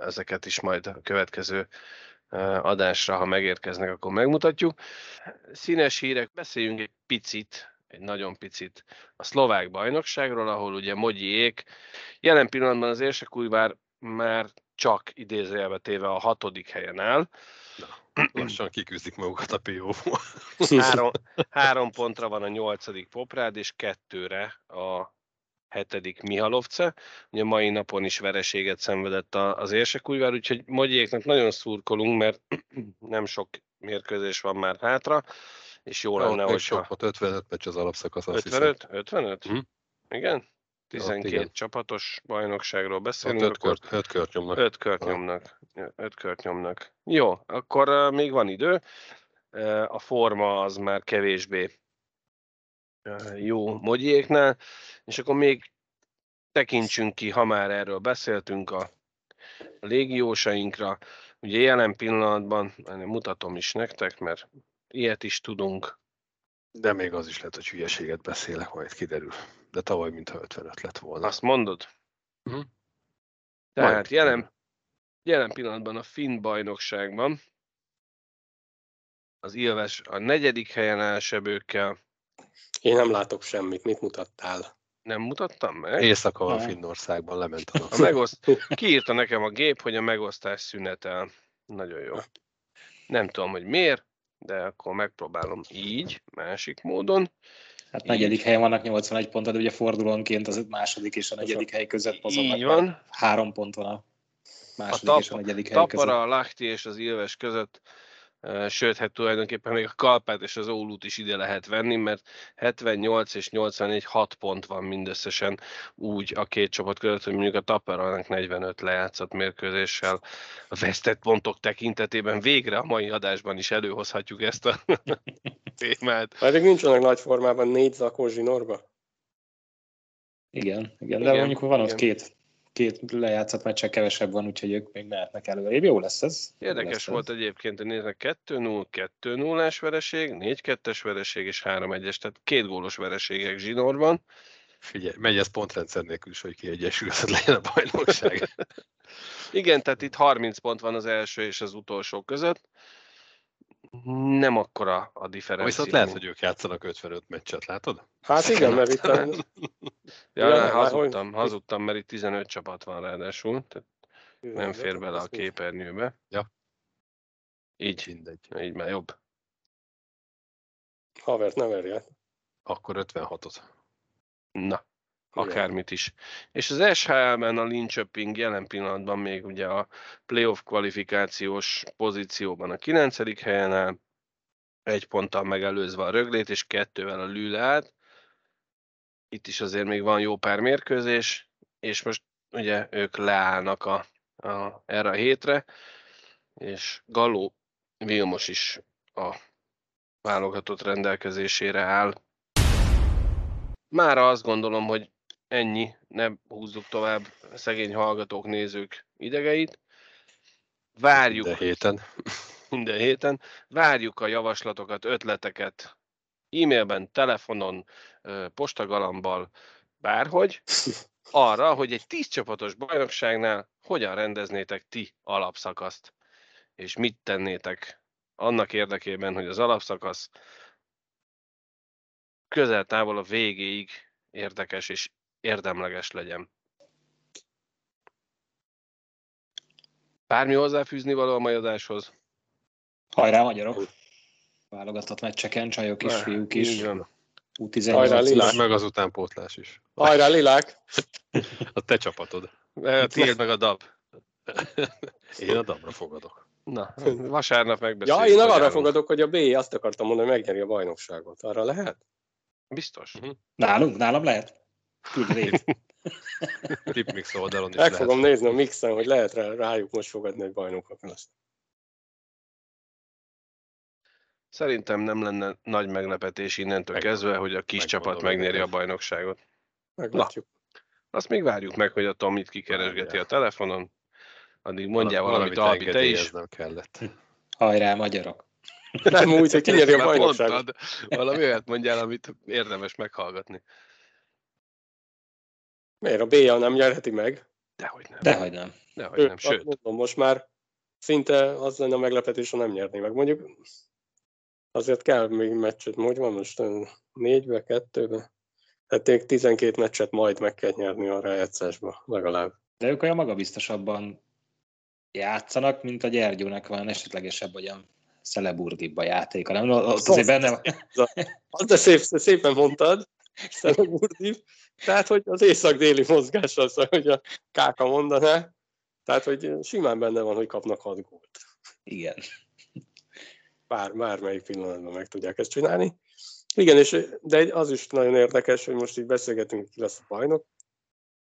ezeket is majd a következő adásra, ha megérkeznek, akkor megmutatjuk. Színes hírek, beszéljünk egy picit, egy nagyon picit a szlovák bajnokságról, ahol ugye Mogyiék jelen pillanatban az Érsekújvár már csak idézőjelbe téve a hatodik helyen áll. Na, lassan kiküzdik magukat a po három, három pontra van a nyolcadik Poprád, és kettőre a hetedik Mihalovce. Ugye mai napon is vereséget szenvedett az Érsekújvár, úgyhogy Mogyiéknak nagyon szurkolunk, mert [CLEARS THROAT] nem sok mérkőzés van már hátra, és jó lenne, hogy... Sok volt, 55 meccs az alapszakasz, 55? 55? Hm? Igen? 12 igen. csapatos bajnokságról beszélünk. 5 kört, öt kört nyomnak. 5 kört nyomnak. 5 kört nyomnak. Jó, akkor még van idő. A forma az már kevésbé jó mogyiéknál, és akkor még tekintsünk ki, ha már erről beszéltünk, a légiósainkra. Ugye jelen pillanatban, mutatom is nektek, mert ilyet is tudunk. De még az is lehet, hogy hülyeséget beszélek, majd kiderül. De tavaly mintha 55 lett volna. Azt mondod? Uh-huh. Tehát majd jelen, jelen pillanatban a Finn bajnokságban az Ilves a negyedik helyen áll sebőkkel. Én nem látok semmit. Mit mutattál? Nem mutattam meg? Éjszaka van Finnországban, lement [LAUGHS] a, a megoszt... Kiírta nekem a gép, hogy a megosztás szünetel. Nagyon jó. Nem tudom, hogy miért, de akkor megpróbálom így, másik módon. Hát negyedik így. helyen vannak 81 pontot, de ugye fordulónként az második és a negyedik hely között mozognak. Így van. Három pont van a második a tap, és a negyedik hely között. Tapara, a Lahti és az Ilves között sőt, hát tulajdonképpen még a Kalpát és az Ólút is ide lehet venni, mert 78 és 84 6 pont van mindösszesen úgy a két csapat között, hogy mondjuk a Tapperának 45 lejátszott mérkőzéssel a vesztett pontok tekintetében végre a mai adásban is előhozhatjuk ezt a [LAUGHS] témát. Pedig nincsenek nagy formában négy zakó zsinórba? Igen, igen, de igen, mondjuk van ott két két lejátszott meccsen kevesebb van, úgyhogy ők még mehetnek előre. Jó lesz ez. Érdekes lesz volt ez. egyébként, hogy néznek 2-0, 2-0-ás vereség, 4-2-es vereség és 3-1-es, tehát két gólos vereségek zsinórban. Figyelj, megy ez pontrendszer nélkül is, hogy kiegyesülhet legyen a bajnokság. [LAUGHS] Igen, tehát itt 30 pont van az első és az utolsó között nem akkora a differencia. Viszont lehet, hogy ők játszanak 55 meccset, látod? Hát igen, mert itt... A... [LAUGHS] ja, ja, hazudtam, hogy... hazudtam, mert itt 15 csapat van ráadásul, tehát nem fér bele a képernyőbe. Ja. Így, Mindegy. így már jobb. Havert ne verje. Akkor 56-ot. Na akármit is. És az SHL-ben a Linköping jelen pillanatban még ugye a playoff kvalifikációs pozícióban a 9. helyen áll, egy ponttal megelőzve a Röglét, és kettővel a Lüleát. Itt is azért még van jó pár mérkőzés, és most ugye ők leállnak a, a, erre a hétre, és Galó Vilmos is a válogatott rendelkezésére áll. Mára azt gondolom, hogy ennyi, nem húzzuk tovább szegény hallgatók, nézők idegeit. Várjuk. Minden héten. [LAUGHS] Minden héten. Várjuk a javaslatokat, ötleteket e-mailben, telefonon, postagalambal, bárhogy, [LAUGHS] arra, hogy egy tíz csapatos bajnokságnál hogyan rendeznétek ti alapszakaszt, és mit tennétek annak érdekében, hogy az alapszakasz közel-távol a végéig érdekes és érdemleges legyen. Bármi hozzáfűzni való a mai adáshoz? Hajrá magyarok! Válogatott meccseken, csajok is, fiúk is. U18 Hajrá lilák! Meg az utánpótlás is. Hajrá lilák! [LAUGHS] A te csapatod. A tiéd meg a dab. [LAUGHS] Én a dabra fogadok. Na, vasárnap megbeszéljük. Ja, én arra fogadok, hogy a B azt akartam mondani, hogy megnyeri a bajnokságot. Arra lehet? Biztos. Uh-huh. Nálunk? Nálam lehet? Tudj [LAUGHS] Tipmix oldalon is Meg lehet. fogom nézni a mixen, hogy lehet rá, rájuk most fogadni egy bajnokok lesz. Szerintem nem lenne nagy meglepetés innentől meg, kezdve, hogy a kis csapat megnyeri a bajnokságot. Meglátjuk. Azt még várjuk meg, hogy a Tomit kikeresgeti a telefonon. Addig mondjál valamit, Albi, te is. nem kellett. Hajrá, magyarok! Nem úgy, hogy kinyeri a bajnokságot. Valami olyat mondjál, amit érdemes meghallgatni. Miért? A BA nem nyerheti meg? Dehogy nem. Dehogy nem. Dehogy nem, sőt. Mondom, most már szinte az lenne a meglepetés, ha nem nyerné meg. Mondjuk azért kell még meccset, hogy van most négybe, kettőbe. Tehát még 12 meccset majd meg kell nyerni a rájátszásba, legalább. De ők olyan magabiztosabban játszanak, mint a Gyergyónak van esetlegesebb olyan szeleburdibb a játéka. Nem? Ott azért benne Az de szép, szépen mondtad, szeleburdibb. Tehát, hogy az észak-déli mozgás az, hogy a Káka mondaná. Tehát, hogy simán benne van, hogy kapnak hat gólt. Igen. Bár, bármelyik pillanatban meg tudják ezt csinálni. Igen, és, de az is nagyon érdekes, hogy most így beszélgetünk, ki lesz a bajnok,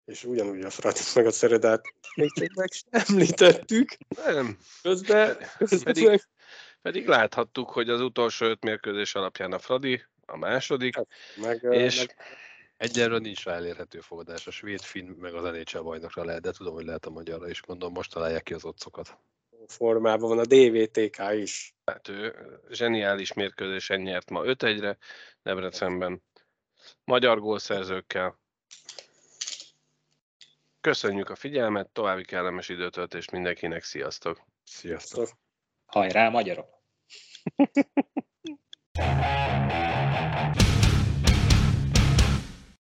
és ugyanúgy a Fratit meg a Szeredát még csak meg sem említettük. Nem. Közben, közben pedig, meg... pedig láthattuk, hogy az utolsó öt mérkőzés alapján a Fradi, a második, hát, meg, és meg... Egyelőre nincs rá elérhető fogadás. A svéd, finn, meg az NHL bajnokra lehet, de tudom, hogy lehet a magyarra is. Gondolom, most találják ki az otcokat. Formában van a DVTK is. Hát ő zseniális mérkőzésen nyert ma 5-1-re Debrecenben. Magyar gólszerzőkkel. Köszönjük a figyelmet, további kellemes időtöltést mindenkinek, sziasztok! Sziasztok! Hajrá, magyarok! [LAUGHS]